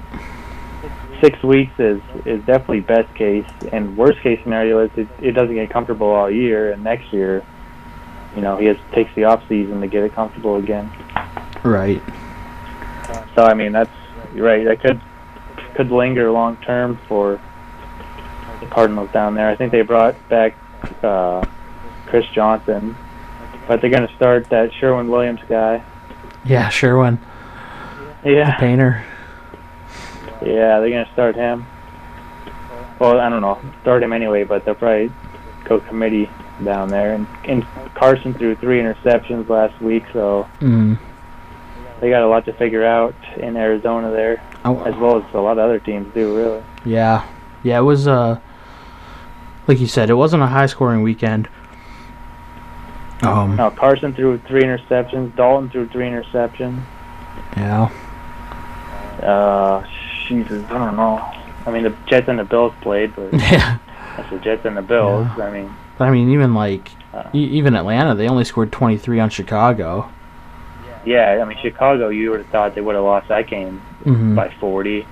six weeks is is definitely best case, and worst case scenario is it, it doesn't get comfortable all year, and next year, you know, he has takes the off season to get it comfortable again. Right. So I mean, that's right. That could could linger long term for the Cardinals down there. I think they brought back uh, Chris Johnson, but they're going to start that Sherwin Williams guy. Yeah, Sherwin, Yeah, Painter. yeah, they're going to start him. Well, I don't know, start him anyway, but they'll probably go committee down there. And, and Carson threw three interceptions last week, so Mm. they got a lot to figure out in Arizona there, Oh, as well as a lot of other teams do, really. Yeah, yeah. It was uh, like you said, it wasn't a high scoring weekend. Um, No, Carson threw three interceptions. Dalton threw three interceptions. yeah, Uh, Jesus, I don't know. I mean, the Jets and the Bills played, but yeah. that's the Jets and the Bills. I mean, But I mean, even like uh, e- even Atlanta, they only scored 23 on Chicago. yeah, I mean, Chicago, you would have thought they would have lost that game hmm by 40.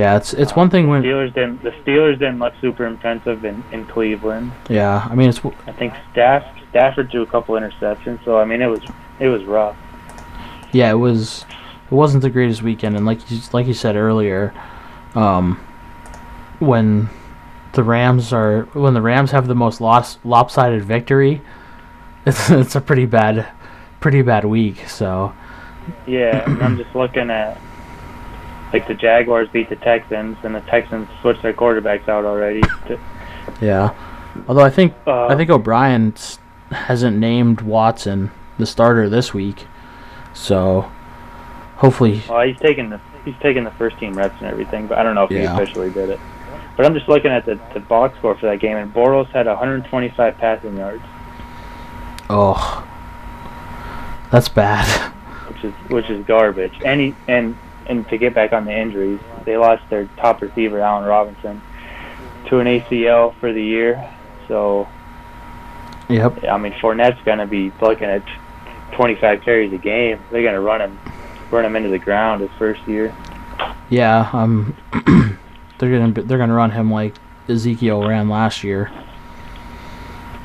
Yeah, it's it's one thing when Steelers didn't. The Steelers didn't look super impressive in in Cleveland. yeah. I mean, it's I think Staff Stafford threw a couple interceptions, so I mean, it was it was rough. yeah, it was it wasn't the greatest weekend, and like you like you said earlier, um, when the Rams are when the Rams have the most lost lopsided victory, it's it's a pretty bad pretty bad week. So Yeah, and I'm just looking at like the Jaguars beat the Texans, and the Texans switched their quarterbacks out already. To, yeah, although I think uh, I think O'Brien hasn't named Watson the starter this week, so hopefully Well, he's taking the he's taking the first team reps and everything, but I don't know if he officially did it. But I'm just looking at the, the box score for that game, and Bortles had 125 passing yards, oh that's bad. which is which is garbage. And he, and and to get back on the injuries, they lost their top receiver Allen Robinson to an ACL for the year. So yep. I mean, Fournette's going to be looking at 25 carries a game. They're going to run him run him into the ground his first year. Yeah, um, they're gonna they're gonna run him like Ezekiel ran last year.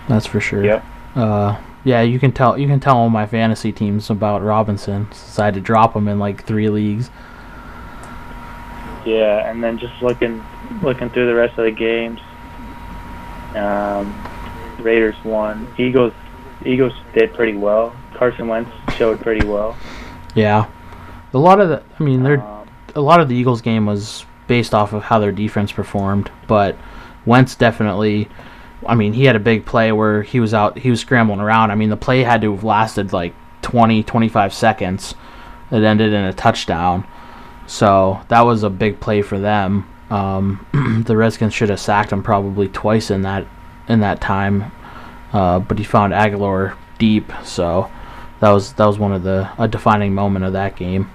That's for sure. Yep. Uh, yeah, you can tell you can tell all my fantasy teams about Robinson. Since I had to drop him in like three leagues. Yeah, and then just looking looking through the rest of the games, um, Raiders won. Eagles Eagles did pretty well. Carson Wentz showed pretty well. Yeah, a lot of the I mean, they're Um, a lot of the Eagles game was based off of how their defense performed, but Wentz definitely. I mean, he had a big play where he was out, he was scrambling around. I mean, the play had to have lasted like 20, 25 seconds. It ended in a touchdown. So that was a big play for them. Um, the Redskins should have sacked him probably twice in that in that time, uh, but he found Agholor deep. So that was that was one of the a defining moment of that game.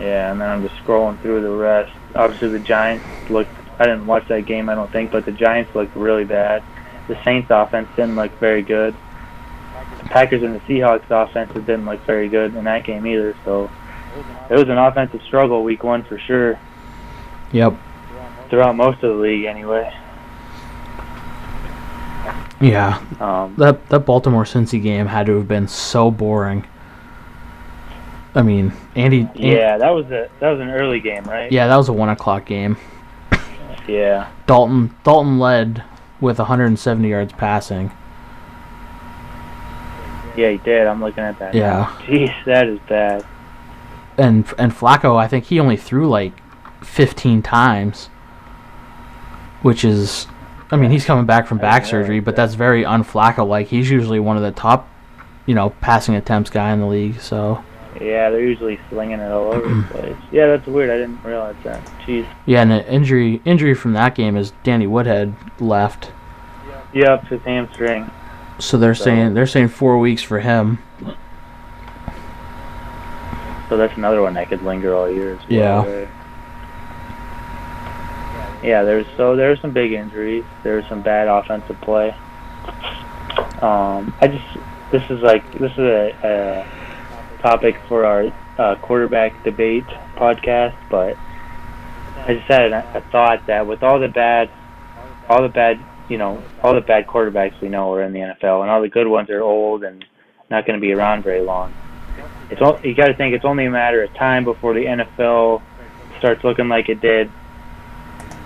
yeah, and then I'm just scrolling through the rest. Obviously, the Giants looked. I didn't watch that game, I don't think, but the Giants looked really bad. The Saints offense didn't look very good. The Packers and the Seahawks offenses didn't look very good in that game either. So it was an offensive struggle week one for sure. Yep. throughout most of the league anyway. Yeah, Um, that that Baltimore Cincy game had to have been so boring. I mean, Andy. An- yeah, that was a that was an early game, right? yeah, that was a one o'clock game. Yeah. Dalton Dalton led with 170 yards passing. Yeah, he did. I'm looking at that. now. Yeah. Jeez, that is bad. and and Flacco, I think he only threw like 15 times, which is, I mean, he's coming back from back surgery, but that's very un-Flacco. Like he's usually one of the top, you know, passing attempts guy in the league. So Yeah, they're usually slinging it all over the place. Yeah, that's weird. I didn't realize that. Jeez. yeah, and the injury injury from that game is Danny Woodhead left. Yep, his hamstring. So they're So- saying they're saying four weeks for him. So that's another one that could linger all year as well. Yeah. right? Yeah, there's so there's some big injuries. There's some bad offensive play. Um, I just this is like this is a, a topic for our uh, quarterback debate podcast, but I just had a, thought that with all the bad, all the bad, you know, all the bad quarterbacks we know are in the NFL, and all the good ones are old and not going to be around very long. It's all, you got to think it's only a matter of time before the NFL starts looking like it did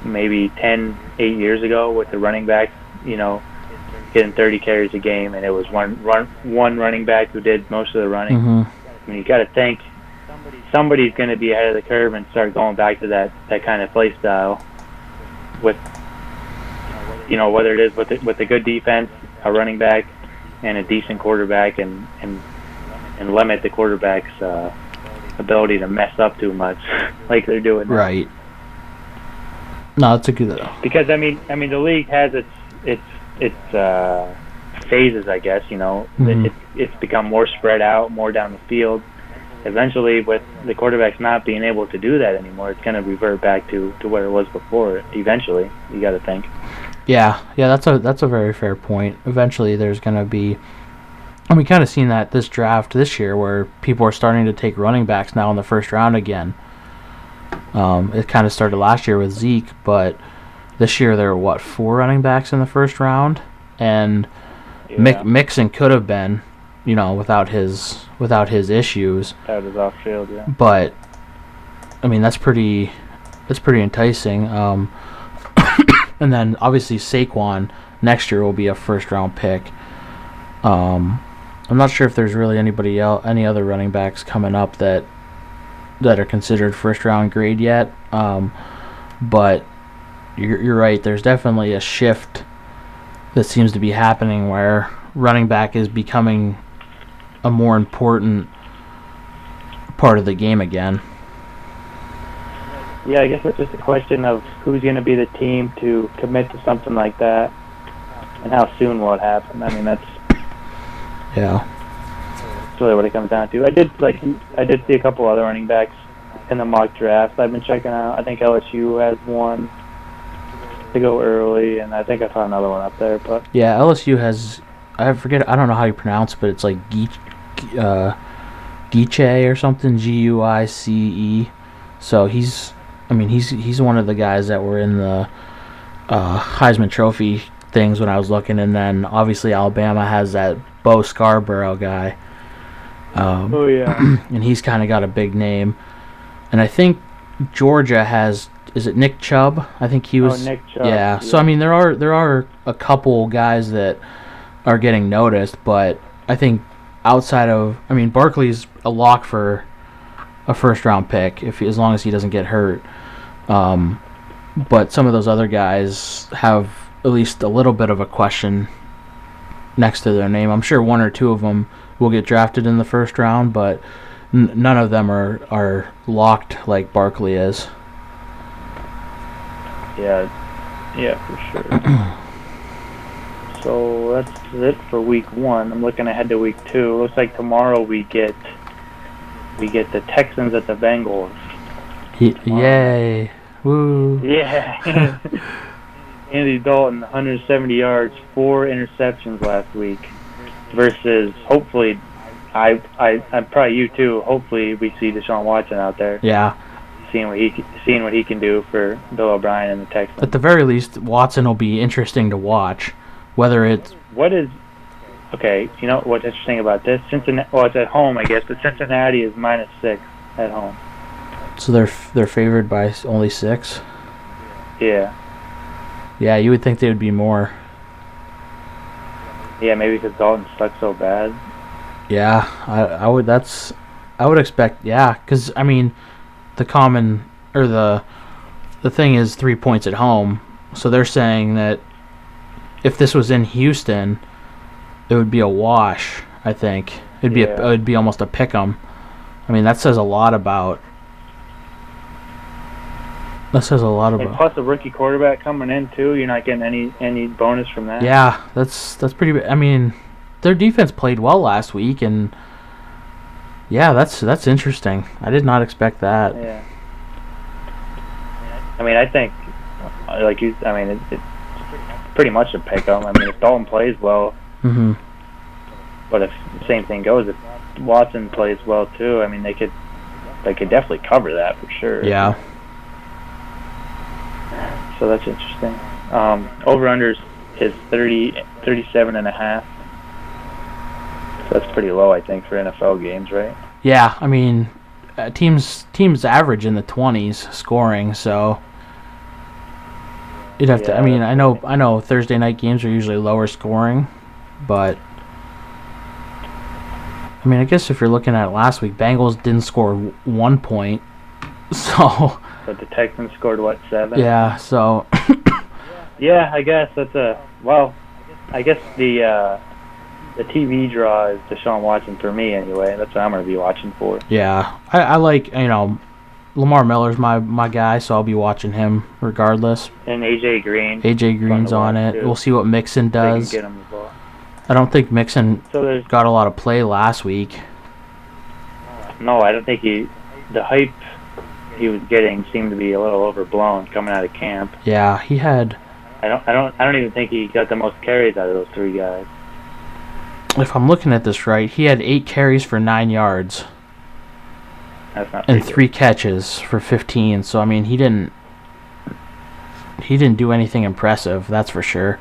maybe 10, 8 years ago with the running backs, you know, getting 30 carries a game, and it was one run one running back who did most of the running. hmm I mean, you got to think somebody's going to be ahead of the curve and start going back to that that kind of play style with you know whether it is with the, with a good defense, a running back, and a decent quarterback, and and and limit the quarterback's uh, ability to mess up too much, like they're doing now. Right. No, it's a good. Because I mean, I mean, the league has its its its uh, phases, I guess. You know, Mhm. it, it's become more spread out, more down the field. Eventually, with the quarterbacks not being able to do that anymore, it's going to revert back to to where it was before. Eventually, you got to think. Yeah, yeah, that's a that's a very fair point. Eventually, there's gonna be, and we kind of seen that this draft this year, where people are starting to take running backs now in the first round again. Um, it kind of started last year with Zeke, but this year there were what four running backs in the first round, and Mick, Yeah, Mixon could have been, you know, without his without his issues, out is off field. Yeah. but I mean that's pretty that's pretty enticing. Um, and then obviously Saquon next year will be a first round pick. Um, I'm not sure if there's really anybody else, any other running backs coming up that that are considered first round grade yet. Um, but you're, you're right. There's definitely a shift that seems to be happening where running back is becoming a more important part of the game again. Yeah, I guess it's just a question of who's going to be the team to commit to something like that, and how soon will it happen. I mean, that's Yeah. That's really what it comes down to. I did like I did see a couple other running backs in the mock draft. I've been checking out. I think LSU has one to go early, and I think I found another one up there. But Yeah, LSU has I forget I don't know how you pronounce, it, but it's like Geich, uh, or something, G U I C E. So he's, I mean, he's he's one of the guys that were in the uh, Heisman Trophy things when I was looking, and then obviously Alabama has that Bo Scarborough guy, um, oh yeah, and he's kind of got a big name. And I think Georgia has is it Nick Chubb? I think he oh was. Nick Chubb. Yeah. So I mean, there are there are a couple guys that are getting noticed, but I think outside of I mean, Barkley's a lock for a first round pick if as long as he doesn't get hurt. Um, but some of those other guys have at least a little bit of a question next to their name. I'm sure one or two of them will get drafted in the first round, but n- none of them are are locked like Barkley is. Yeah, yeah, for sure. so that's it for week one. I'm looking ahead to week two. Looks like tomorrow we get we get the Texans at the Bengals. Ye- yay! Woo! Yeah. Andy Dalton, 170 yards, four interceptions last week, versus hopefully, I I I'm probably you too. Hopefully, we see Deshaun Watson out there, Yeah. Seeing what he seeing what he can do for Bill O'Brien and the Texans. At the very least, Watson will be interesting to watch. Whether it's What is okay? You know what's interesting about this? Cincinnati. Well, it's at home, I guess, but Cincinnati is minus six at home. so they're they're favored by only six. Yeah, Yeah, you would think they would be more. yeah, maybe because Dalton sucks so bad. Yeah, I I would that's I would expect yeah, because I mean, the common or the the thing is three points at home. So they're saying that if this was in Houston, it would be a wash. I think it'd be a, it would be almost a pick 'em. I mean that says a lot about That says a lot And about. plus a rookie quarterback coming in too. You're not getting any any bonus from that. Yeah, that's that's pretty. I mean, their defense played well last week, and yeah, that's that's interesting. I did not expect that. Yeah. I mean, I think, like you, I mean, it, it's pretty much a pick 'em. I mean, if Dalton plays well, hmm but if the same thing goes, if Watson plays well too, I mean, they could, they could definitely cover that for sure. Yeah. So that's interesting. Um, over unders is 30, 37 and a half. So that's pretty low, I think, for NFL games, right? Yeah, I mean, uh, teams teams average in the twenties scoring, so you'd have to. I mean, I know. I know Thursday night games are usually lower scoring, but I mean, I guess if you're looking at last week, Bengals didn't score w- one point, so But the Texans scored what seven? yeah, so Yeah, I guess that's a well. I guess the uh, the TV draw is Deshaun Watson for me anyway. That's what I'm gonna be watching for. yeah, I, I like you know. Lamar Miller's my, my guy, so I'll be watching him regardless. And AJ Green, AJ Green's on it. too. We'll see what Mixon does. get him the ball. I don't think Mixon So got a lot of play last week. Uh, no, I don't think he the hype he was getting seemed to be a little overblown coming out of camp. Yeah, he had. I don't I don't I don't even think he got the most carries out of those three guys. If I'm looking at this right, he had eight carries for nine yards That's not and pretty good. three catches for 15. So I mean, he didn't. He didn't do anything impressive. That's for sure.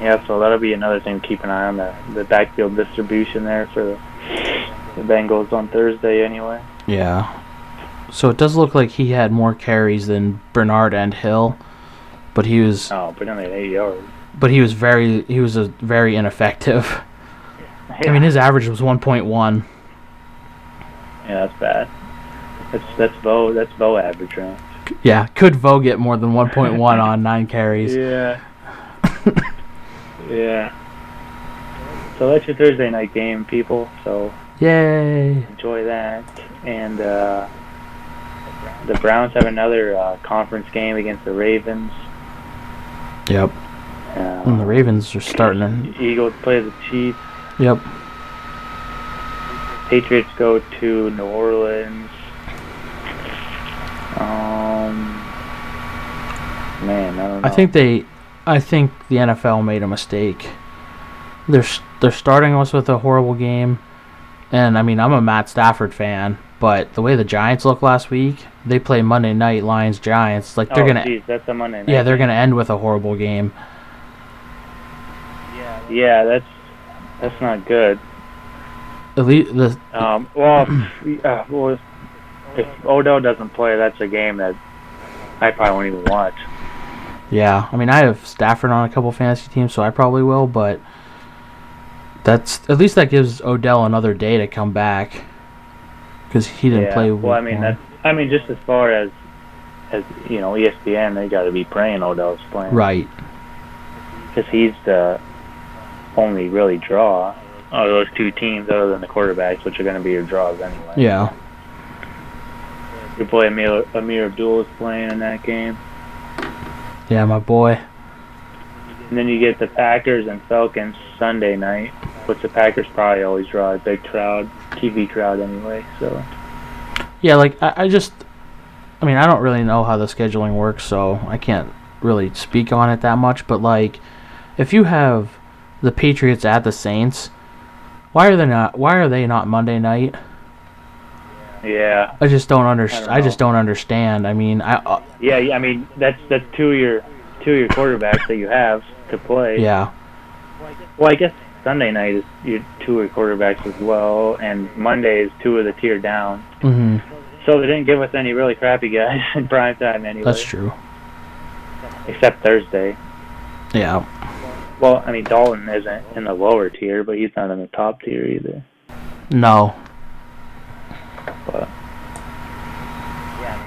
Yeah, so that'll be another thing to keep an eye on the the backfield distribution there for the the Bengals on Thursday anyway. Yeah. So it does look like he had more carries than Bernard and Hill, but he was. Oh, but only eight yards. But he was very. He was a very ineffective. I mean, his average was 1.1. Yeah, that's bad. That's that's Bo that's Bo average right? Yeah, could Vo get more than 1.1 on nine carries? Yeah. yeah. So that's your Thursday night game, people. So Yay! enjoy that. And uh, the Browns have another uh, conference game against the Ravens. Yep. Uh, And the Ravens are starting. To, Eagles play the Chiefs. yep. Patriots go to New Orleans. Um, man, I don't know. I think they, I think the NFL made a mistake. They're they're starting us with a horrible game, and I mean I'm a Matt Stafford fan, but the way the Giants look last week, they play Monday night Lions Giants. Like they're oh, gonna, geez, that's a Monday night. yeah, they're gonna end with a horrible game. Yeah, that's that's not good. At least the Um, well, uh, well, if Odell doesn't play, that's a game that I probably won't even watch. yeah, I mean I have Stafford on a couple fantasy teams, so I probably will, but that's at least that gives Odell another day to come back because he didn't yeah. play. well, I mean one. that's I mean just as far as as you know ESPN, they got to be praying Odell's playing, right. Because he's the only really draw of those two teams, other than the quarterbacks, which are going to be your draws anyway. Yeah. Your boy Ameer, Ameer Abdul is playing in that game. Yeah, my boy. And then you get the Packers and Falcons Sunday night, which the Packers probably always draw a big crowd, TV crowd anyway. So Yeah, like I, I just, I mean, I don't really know how the scheduling works, so I can't really speak on it that much. But like, if you have the Patriots at the Saints, why are they not? Why are they not Monday night? yeah, I just don't I understand. don't I, just don't understand. I mean, I uh, yeah. I mean that's that's two of your two of your quarterbacks that you have to play. yeah, Well, I guess Sunday night is your two of your quarterbacks as well, and Monday is two of the tier down. hmm So they didn't give us any really crappy guys in prime time anyway. that's true. Except Thursday. Yeah, Well, I mean Dalton isn't in the lower tier, but he's not in the top tier either. no, But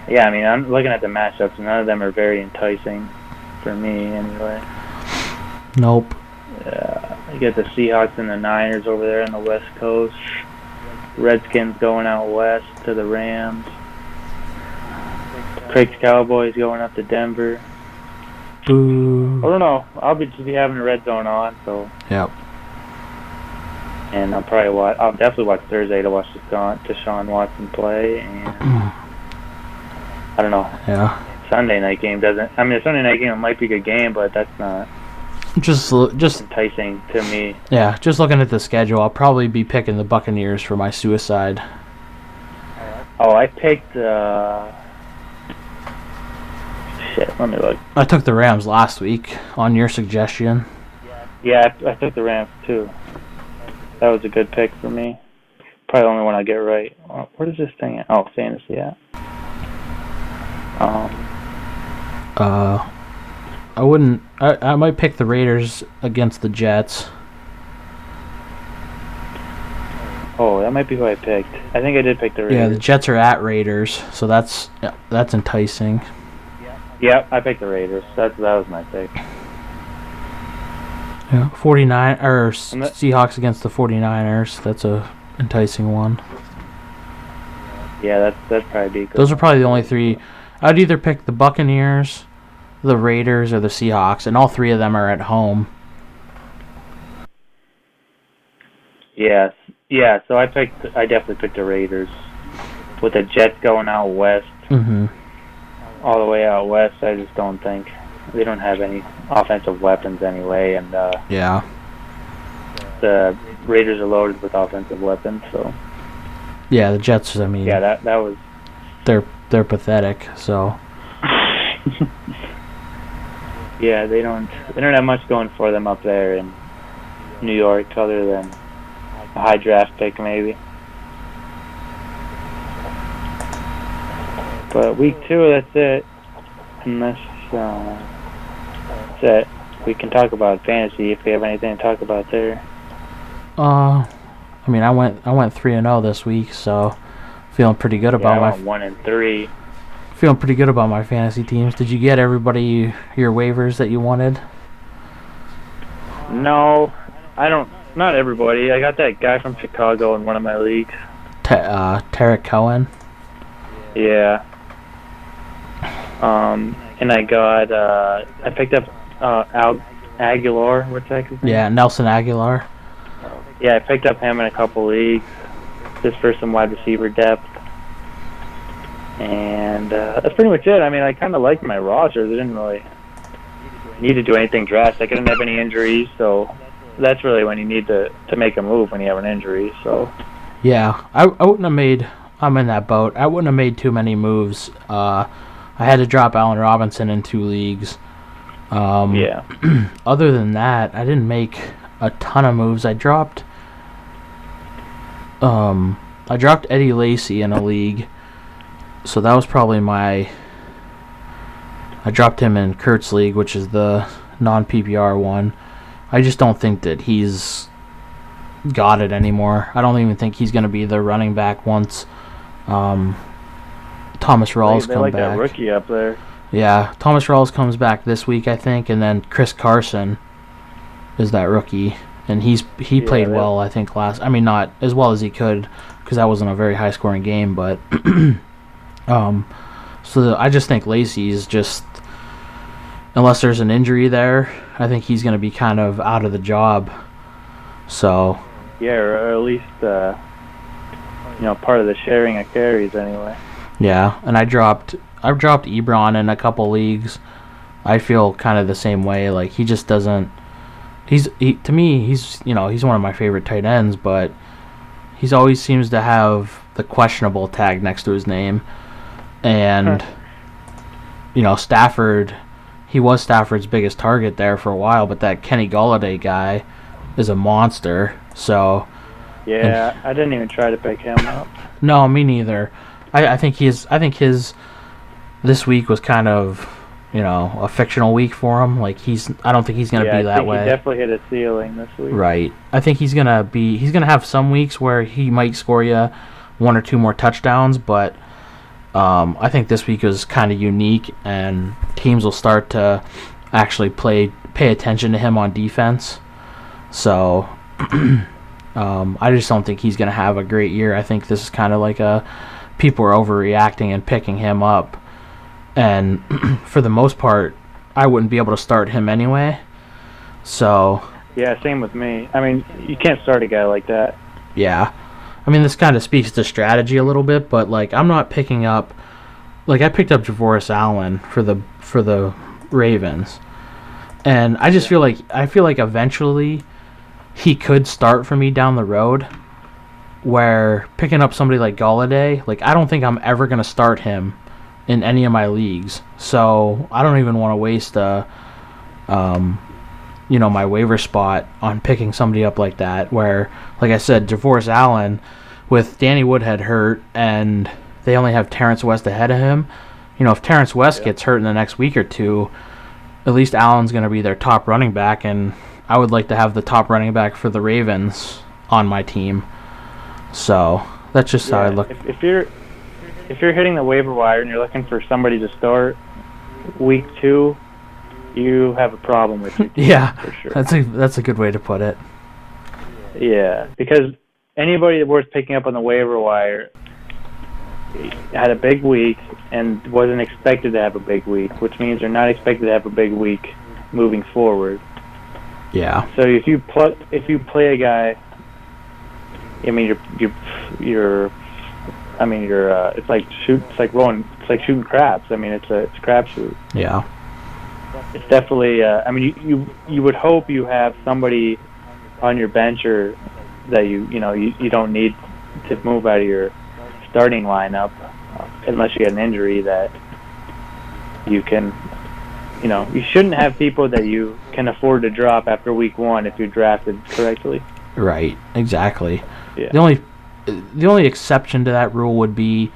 yeah, I mean, I'm looking at the matchups. None of them are very enticing for me, anyway. nope. Uh, you get the Seahawks and the Niners over there on the West Coast. Redskins going out west to the Rams. Craig's Cowboys going up to Denver. Boo. I don't know. I'll be just be having the red zone on, so Yep. and I'll probably watch. I'll definitely watch Thursday to watch Deshaun, Deshaun Watson play, and I don't know. Yeah. Sunday night game doesn't. I mean, the Sunday night game might be a good game, but that's not Just just enticing to me. yeah, just looking at the schedule, I'll probably be picking the Buccaneers for my suicide. Oh, I picked. uh Shit, let me look. I took the Rams last week on your suggestion. Yeah, I, I took the Rams too. That was a good pick for me. Probably the only one I get right. Oh, where is this thing at? Oh, fantasy at. Um, Uh, I wouldn't. I, I might pick the Raiders against the Jets. oh, that might be who I picked. I think I did pick the Raiders. Yeah, the Jets are at Raiders, so that's that's enticing. Yep, I picked the Raiders. That that was my pick. Yeah, 49 or S- that- Seahawks against the 49ers. That's a enticing one. Yeah, that's that'd probably be good. Those are probably the only three. I'd either pick the Buccaneers, the Raiders, or the Seahawks, and all three of them are at home. Yes, yeah. So I picked. I definitely picked the Raiders. With the Jets going out west, Mm-hmm. All the way out west, I just don't think they don't have any offensive weapons anyway, and uh, Yeah. the Raiders are loaded with offensive weapons. So Yeah, the Jets. I mean, yeah, that that was. they're they're pathetic. So yeah, they don't. They don't have much going for them up there in New York, other than a high draft pick maybe. But week two, that's it. Unless uh, that's it. We can talk about fantasy if we have anything to talk about there. Uh, I mean, I went I went three and zero this week, so feeling pretty good Yeah, about I my went one and three. feeling pretty good about my fantasy teams. Did you get everybody your waivers that you wanted? No, I don't. Not everybody. I got that guy from Chicago in one of my leagues. Te- uh, Tarik Cohen. Yeah. Um, and I got. Uh, I picked up uh, Al Agholor. What's that? Yeah, Nelson Agholor. Yeah, I picked up him in a couple leagues, just for some wide receiver depth. And uh, that's pretty much it. I mean, I kind of liked my roster. They didn't really need to do anything drastic. I didn't have any injuries, so that's really when you need to to make a move when you have an injury. So Yeah, I, I wouldn't have made. I'm in that boat. I wouldn't have made too many moves. Uh, I had to drop Allen Robinson in two leagues. Um, yeah, Other than that, I didn't make a ton of moves. I dropped. Um, I dropped Eddie Lacy in a league, so that was probably my. I dropped him in Kurt's league, which is the non PPR one. I just don't think that he's got it anymore. I don't even think he's going to be the running back once um, Thomas Rawls they, they like back. that rookie up there. Yeah, Thomas Rawls comes back this week, I think, and then Chris Carson is that rookie, and he's he Yeah, played well, I think last. I mean, not as well as he could, because that wasn't a very high scoring game, but um, so the, I just think Lacy's just unless there's an injury there, I think he's going to be kind of out of the job. So Yeah, or, or at least uh, you know part of the sharing of carries anyway. Yeah, and I dropped I've dropped Ebron in a couple leagues. I feel kind of the same way. Like he just doesn't. He's he, to me he's you know he's one of my favorite tight ends, but he's always seems to have the questionable tag next to his name, and you know Stafford. He was Stafford's biggest target there for a while, but that Kenny Golladay guy is a monster. So Yeah, I didn't even try to pick him up. no, me neither. I, I think he's. I think his this week was kind of, you know, a fictional week for him. Like he's. I don't think he's gonna yeah, be I that way. He definitely hit a ceiling this week. Right. I think he's gonna be. He's gonna have some weeks where he might score you one or two more touchdowns, but um, I think this week is kind of unique, and teams will start to actually play pay attention to him on defense. So. Um, I just don't think he's going to have a great year. I think this is kind of like a people are overreacting and picking him up, and for the most part, I wouldn't be able to start him anyway. So Yeah, same with me. I mean, you can't start a guy like that. yeah, I mean this kind of speaks to strategy a little bit, but like I'm not picking up, like I picked up Javorius Allen for the for the Ravens, and I just feel like I feel like eventually he could start for me down the road. Where picking up somebody like Golladay, like I don't think I'm ever gonna start him in any of my leagues. So I don't even want to waste a, um, you know, my waiver spot on picking somebody up like that. Where, like I said, Javorius Allen, with Danny Woodhead hurt, and they only have Terrance West ahead of him. You know, if Terrance West gets hurt in the next week or two, at least Allen's going to be their top running back, and I would like to have the top running back for the Ravens on my team. So that's just how I look. If, if you're if you're hitting the waiver wire and you're looking for somebody to start week two, you have a problem with your team Yeah, for sure. that's a that's a good way to put it. Yeah, because anybody worth picking up on the waiver wire had a big week and wasn't expected to have a big week, which means they're not expected to have a big week moving forward. Yeah, So if you pl- if you play a guy, I mean you're you're you're, I mean you're uh, it's like shoot it's like rolling it's like shooting craps. I mean it's a it's a crapshoot. yeah, It's definitely. Uh, I mean you, you you would hope you have somebody on your bench or that you you know you, you don't need to move out of your starting lineup unless you get an injury that you can you know you shouldn't have people that you can afford to drop after week one if you're drafted correctly. right, exactly. Yeah. The only the only exception to that rule would be,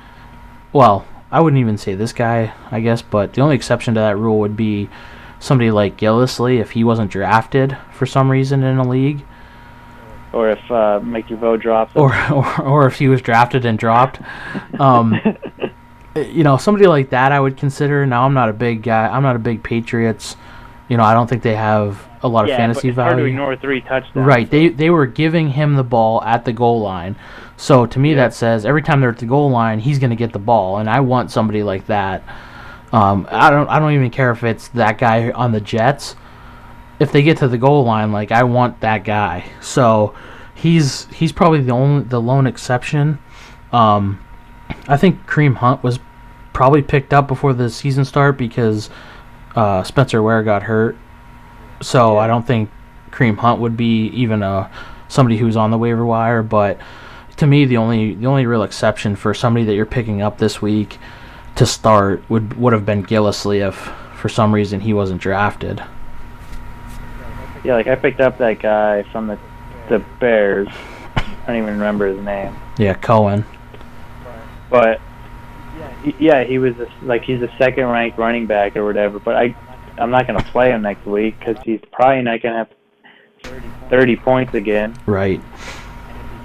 well, I wouldn't even say this guy, I guess, but the only exception to that rule would be somebody like Gillislee if he wasn't drafted for some reason in a league, Or if uh, Mike Devoe drops. or or, or if he was drafted and dropped. Um, you know, somebody like that I would consider. Now I'm not a big guy. I'm not a big Patriots. You know, I don't think they have a lot of yeah, fantasy but it's hard to value. ignore three touchdowns. Right. They they were giving him the ball at the goal line. So to me Yeah. that says every time they're at the goal line, he's going to get the ball and I want somebody like that. Um, I don't I don't even care if it's that guy on the Jets. If they get to the goal line, like I want that guy. So he's he's probably the only the lone exception. Um, I think Kareem Hunt was probably picked up before the season start because uh, Spencer Ware got hurt. So I don't think Kareem Hunt would be even a somebody who's on the waiver wire. But to me, the only the only real exception for somebody that you're picking up this week to start would would have been Gillislee if for some reason he wasn't drafted. Yeah, like I picked up that guy from the the Bears. I don't even remember his name, Yeah, Cohen. but yeah, he was a, like he's a second ranked running back or whatever. But I I'm not gonna play him next week because he's probably not gonna have 30 points again. Right.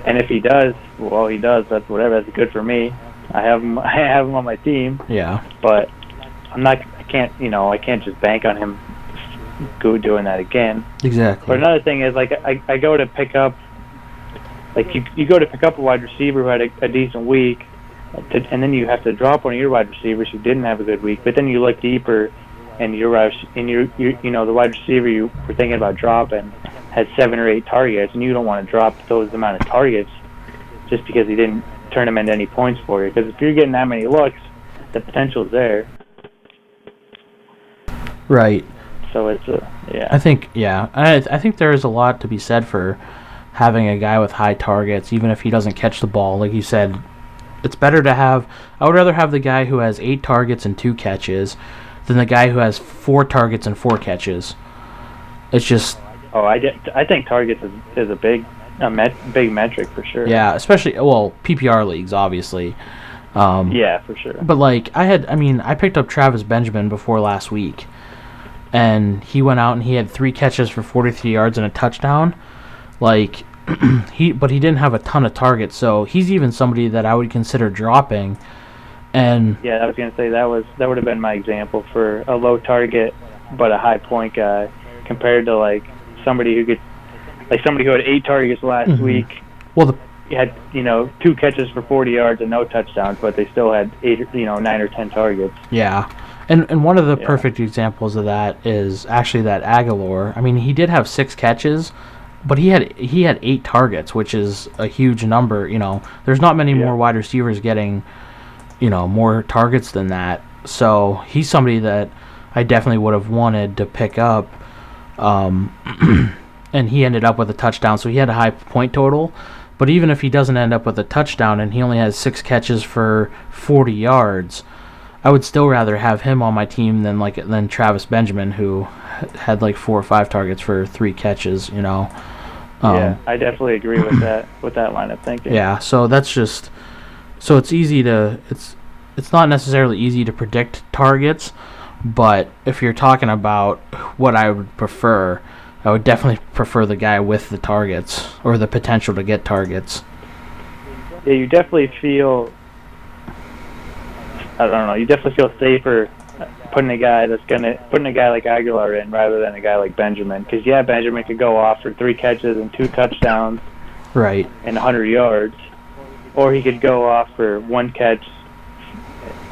And if he does, well, he does. That's whatever. That's good for me. I have him. I have him on my team, Yeah. but I'm not. I can't. You know, I can't just bank on him go doing that again. Exactly. But another thing is like I, I go to pick up like you you go to pick up a wide receiver who had a, a decent week, to, and then you have to drop one of your wide receivers who didn't have a good week. But then you look deeper, and your and your you, you know the wide receiver you were thinking about dropping had seven or eight targets, and you don't want to drop those amount of targets just because he didn't turn them into any points for you. Because if you're getting that many looks, the potential's there. right. So it's a yeah. I think yeah, I I think there is a lot to be said for having a guy with high targets, even if he doesn't catch the ball. Like you said, it's better to have. I would rather have the guy who has eight targets and two catches than the guy who has four targets and four catches. It's just Oh, I get. I think targets is, is a big, a met, big metric for sure. yeah, especially well PPR leagues obviously. Um, Yeah, for sure. But like I had, I mean, I picked up Travis Benjamin before last week, and he went out and he had three catches for 43 yards and a touchdown. Like he, but he didn't have a ton of targets, so he's even somebody that I would consider dropping. And Yeah, I was gonna say that was that would have been my example for a low target but a high point guy compared to like somebody who could, like somebody who had eight targets last Mhm. week. well, the had you know two catches for 40 yards and no touchdowns, but they still had eight, you know, nine or ten targets. yeah, And and one of the Yeah. perfect examples of that is actually that Agholor. I mean, he did have six catches, but he had he had eight targets, which is a huge number. You know, there's not many Yeah. more wide receivers getting, you know, more targets than that. So he's somebody that I definitely would have wanted to pick up. Um, and he ended up with a touchdown, so he had a high point total. But even if he doesn't end up with a touchdown and he only has six catches for 40 yards, I would still rather have him on my team than like than Travis Benjamin, who had like four or five targets for three catches. You know. Um, yeah, I definitely agree with that with that line of thinking. yeah, so that's just so it's easy to it's it's not necessarily easy to predict targets, but if you're talking about what I would prefer, I would definitely prefer the guy with the targets or the potential to get targets. Yeah, you definitely feel. I don't know. You definitely feel safer putting a guy that's gonna putting a guy like Agholor in rather than a guy like Benjamin. Because yeah, Benjamin could go off for three catches and two touchdowns Right. and 100 yards, or he could go off for one catch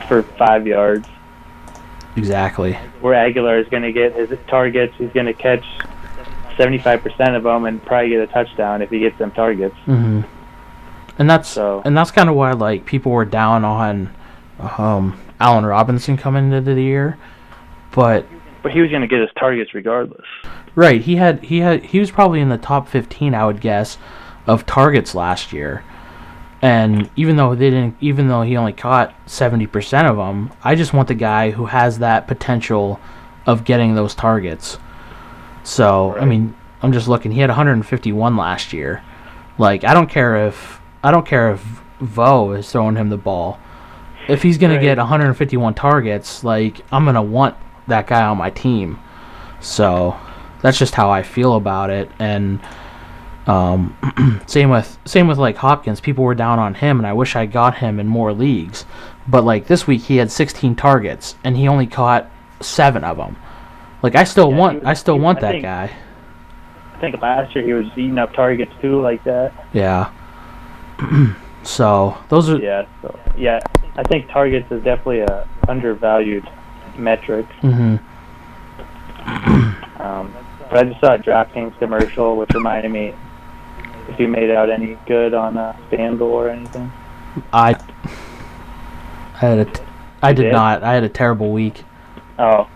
for five yards. Exactly. Where Agholor is going to get his targets, he's going to catch 75% of them and probably get a touchdown if he gets them targets. Mm-hmm. And that's So- and that's kind of why like people were down on um, Allen Robinson coming into the year, but But he was going to get his targets regardless. Right. He had he had he was probably in the top 15 I would guess of targets last year. And even though they didn't even though he only caught 70% of them, I just want the guy who has that potential of getting those targets. So, I mean, I'm just looking. He had 151 last year. Like, I don't care if I don't care if Vo is throwing him the ball. If he's going Right. to get 151 targets, like I'm going to want that guy on my team. So, that's just how I feel about it and um, same with same with like Hopkins. People were down on him, and I wish I got him in more leagues. But like this week, he had 16 targets, and he only caught seven of them. Like I still Yeah, want was- I still want I that think- guy. I think last year he was eating up targets too, like that. Yeah. so those are Yeah. So yeah, I think targets is definitely a undervalued metric. hmm Um, but I just saw a DraftKings commercial, which reminded me if you made out any good on uh, FanDuel or anything. I I had a t- I did did? not. I had a terrible week. Oh.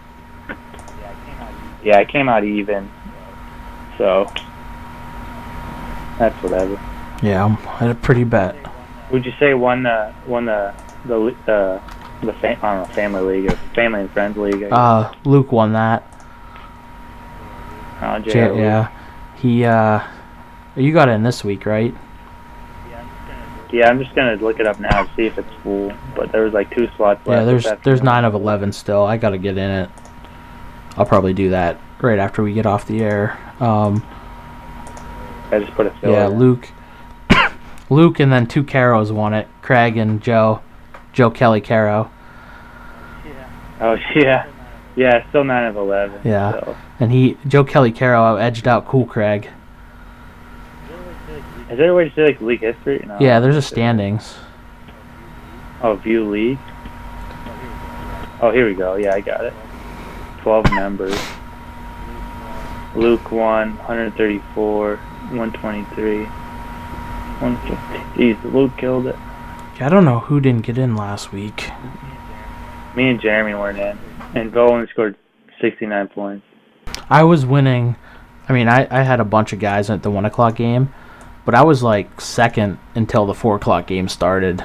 Yeah, I came out even. So that's whatever. Yeah, I had a pretty bet. Would you say won the won the the li- the the fa- I don't know family league or family and friends league? I guess. Uh, Luke won that. Oh, J- JR. yeah, he uh, you got in this week, right? Yeah, I'm just gonna look it up now to see if it's full. But there was like two slots left. Yeah, there's there's nine of eleven still. I gotta get in it. I'll probably do that right after we get off the air. Um, I just put a filler. yeah. Luke, Luke, and then two Caros won it. Craig and Joe, Joe Kelly Caro, Yeah. Oh yeah, yeah, still nine of eleven. Yeah. So. and he Joe Kelly Caro edged out Cool Craig. Is there a way to say like league history? No. Yeah, there's a standings. Oh, view league. Oh, here we go. Yeah, I got it. Twelve members. Luke won 134, 123, 150. Jeez, Luke killed it. I don't know who didn't get in last week. Me and Jeremy weren't in, and Bo only scored 69 points. I was winning. I mean, I, I had a bunch of guys at the one o'clock game, but I was like second until the four o'clock game started.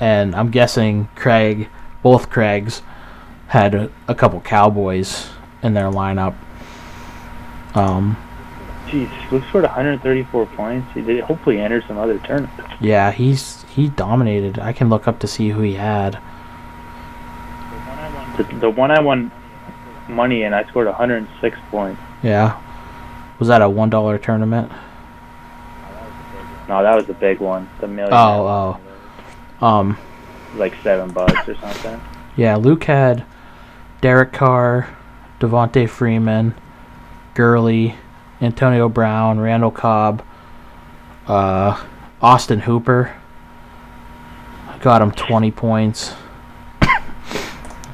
And I'm guessing Craig, both Craigs, had a, a couple Cowboys in their lineup. Um, Jeez, Luke scored 134 points. He did hopefully enter some other tournaments. yeah, he's he dominated. I can look up to see who he had. The, the one I won money in, I scored 106 points. Yeah, was that a one dollar tournament? No, that was the big one. The million. Oh, oh, um, Like seven bucks or something. Yeah, Luke had Derek Carr, Devonta Freeman, Gurley, Antonio Brown, Randall Cobb, uh, Austin Hooper. Got him 20 points.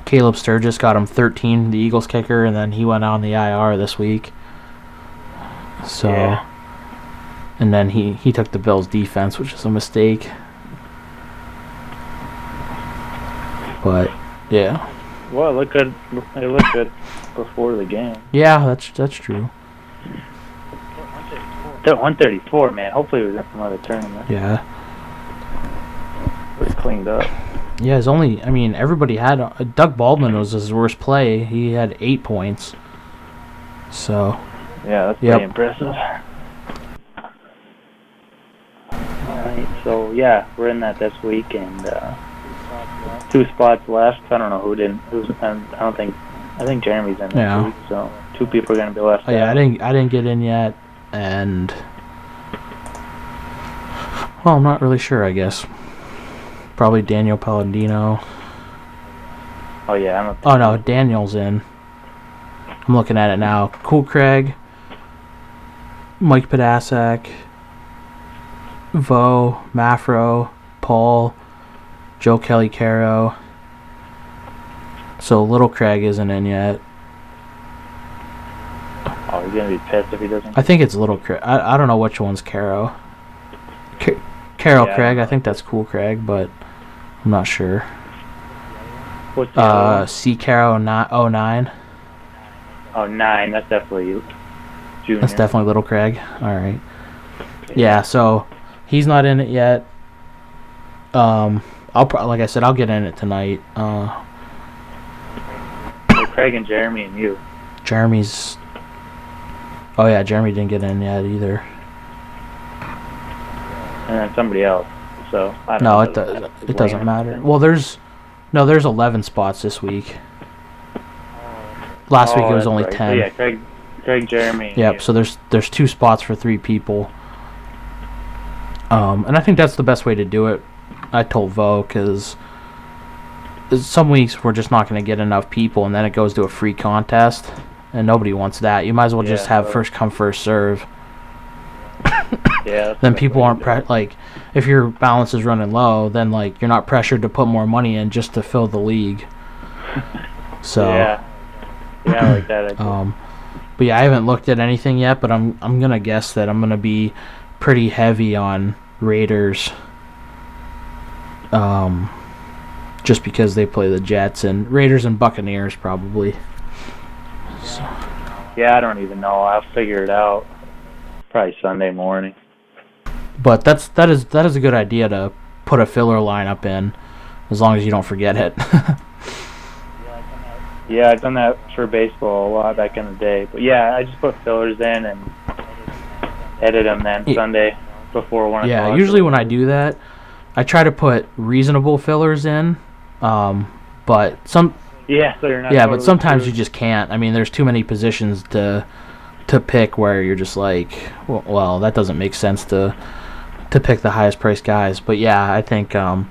Caleb Sturgis got him 13, the Eagles kicker, and then he went on the IR this week. So, Yeah. And then he he took the Bills defense, which is a mistake. But yeah, Well, it looked good. It looked good before the game. yeah, that's that's true. The 134, man. Hopefully, it was in some other tournament. Yeah, It was cleaned up. yeah. It's only I mean everybody had uh, Doug Baldwin was his worst play. He had eight points. So Yeah, that's Yep. pretty impressive. Alright, so yeah, we're in that this week, and uh, two spots left. I don't know who didn't. Who's? I don't think. I think Jeremy's in Yeah. week, so two people are gonna be left. Oh yeah, I didn't I didn't get in yet, and well, I'm not really sure. I guess probably Daniel Palladino. Oh yeah, I'm a. Oh no, Daniel's in. I'm looking at it now. Cool Craig, Mike Podasak, Vo, Mafro, Paul, Joe Kelly Caro. So Little Craig isn't in yet. Oh, he's gonna be pissed if he doesn't. I think it's Little Craig. I, I don't know which one's Caro. Ca- Carol Yeah. Craig. I think that's Cool Craig, but I'm not sure. What's the Uh, C Caro ni- 09. one? oh nine. That's definitely junior. That's definitely Little Craig. All right. Yeah, so he's not in it yet. Um, I'll pro- like I said, I'll get in it tonight. Uh, So Craig and Jeremy and you. Jeremy's. Oh yeah, Jeremy didn't get in yet either. and then somebody else. So I don't No, know. it does. It doesn't matter. Well, there's no, there's 11 spots this week. Last week it was only 10. So yeah, Craig, Craig, Jeremy. Yep. you. So there's there's two spots for three people. Um, and I think that's the best way to do it. I told Vo because some weeks we're just not going to get enough people, and then it goes to a free contest, and nobody wants that. You might as well just have so- first come first serve. yeah. Then people aren't pre- like if your balance is running low, then like you're not pressured to put more money in just to fill the league. So. Yeah. Yeah, I like that. idea. Um, but yeah, I haven't looked at anything yet, but I'm I'm gonna guess that I'm gonna be pretty heavy on Raiders. Um, just because they play the Jets and Raiders and Buccaneers probably. yeah, I don't even know. I'll figure it out. Probably Sunday morning. But that's that is that is a good idea to put a filler lineup in, as long as you don't forget it. Yeah, I've done that for baseball a lot back in the day. But yeah, I just put fillers in and edit them then Yeah. Sunday before one yeah, usually when I do that, I try to put reasonable fillers in. Um, but some Yeah, so you're not. yeah, totally but sometimes you just can't. I mean, there's too many positions to to pick where you're just like, well, well that doesn't make sense to to pick the highest priced guys. But yeah, I think um,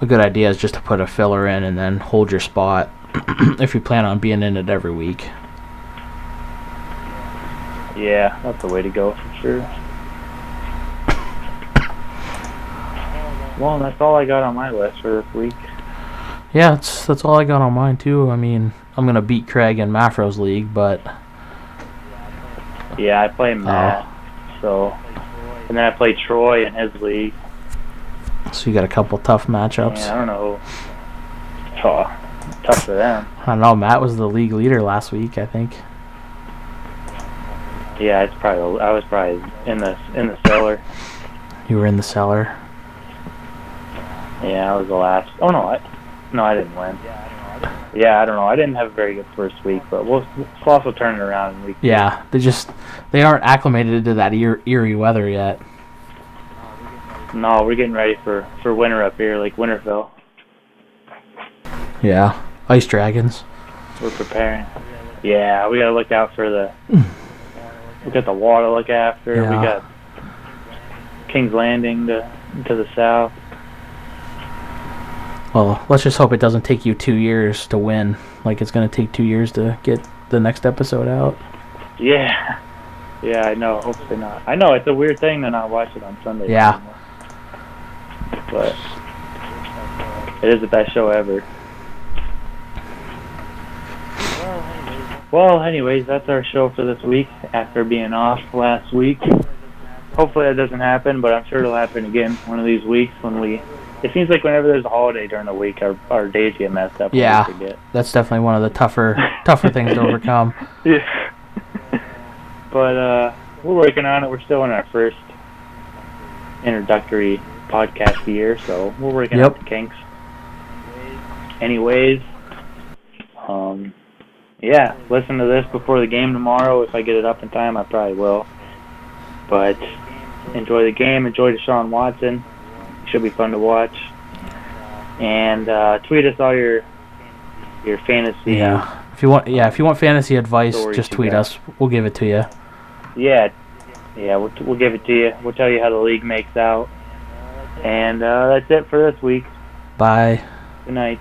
a good idea is just to put a filler in and then hold your spot if you plan on being in it every week. Yeah, that's the way to go for sure. Well, that's all I got on my list for this week. Yeah, that's that's all I got on mine too. I mean, I'm gonna beat Craig in Mafro's league, but Yeah, I play Matt, oh. so and then I play Troy in his league. so you got a couple tough matchups. Yeah, I don't know. Oh, tough for them. I don't know. Matt was the league leader last week, I think. Yeah, it's probably I was probably in the in the cellar. You were in the cellar. Yeah, I was the last. Oh no, I no, I didn't win. Yeah, I don't know. I didn't have a very good first week, but we'll, we'll also turn it around in week. two. Yeah, they just they aren't acclimated to that eer- eerie weather yet. No, we're getting ready for for winter up here, like Winterfell. Yeah, ice dragons. We're preparing. Yeah, we gotta look out for the. we got the water to look after. Yeah. We got King's Landing to to the south. Well, let's just hope it doesn't take you two years to win. Like it's gonna take two years to get the next episode out. Yeah, yeah, I know. Hopefully not. I know it's a weird thing to not watch it on Sunday. Yeah. anymore. but it is the best show ever. Well, anyways, that's our show for this week after being off last week. Hopefully that doesn't happen, but I'm sure it'll happen again one of these weeks when we. It seems like whenever there's a holiday during the week, our, our days get messed up. Yeah. That's definitely one of the tougher tougher things to overcome. Yeah. but uh, we're working on it. We're still in our first introductory podcast year, so we're working Yep. out the kinks. Anyways, um, yeah, listen to this before the game tomorrow. If I get it up in time, I probably will. But enjoy the game. Enjoy Deshaun Watson. Should be fun to watch. And uh, tweet us all your your fantasy. Yeah. If you want, yeah, if you want fantasy advice, just tweet us. We'll give it to you. Yeah, yeah, we'll, we'll give it to you. We'll tell you how the league makes out. And uh, that's it for this week. Bye. Good night.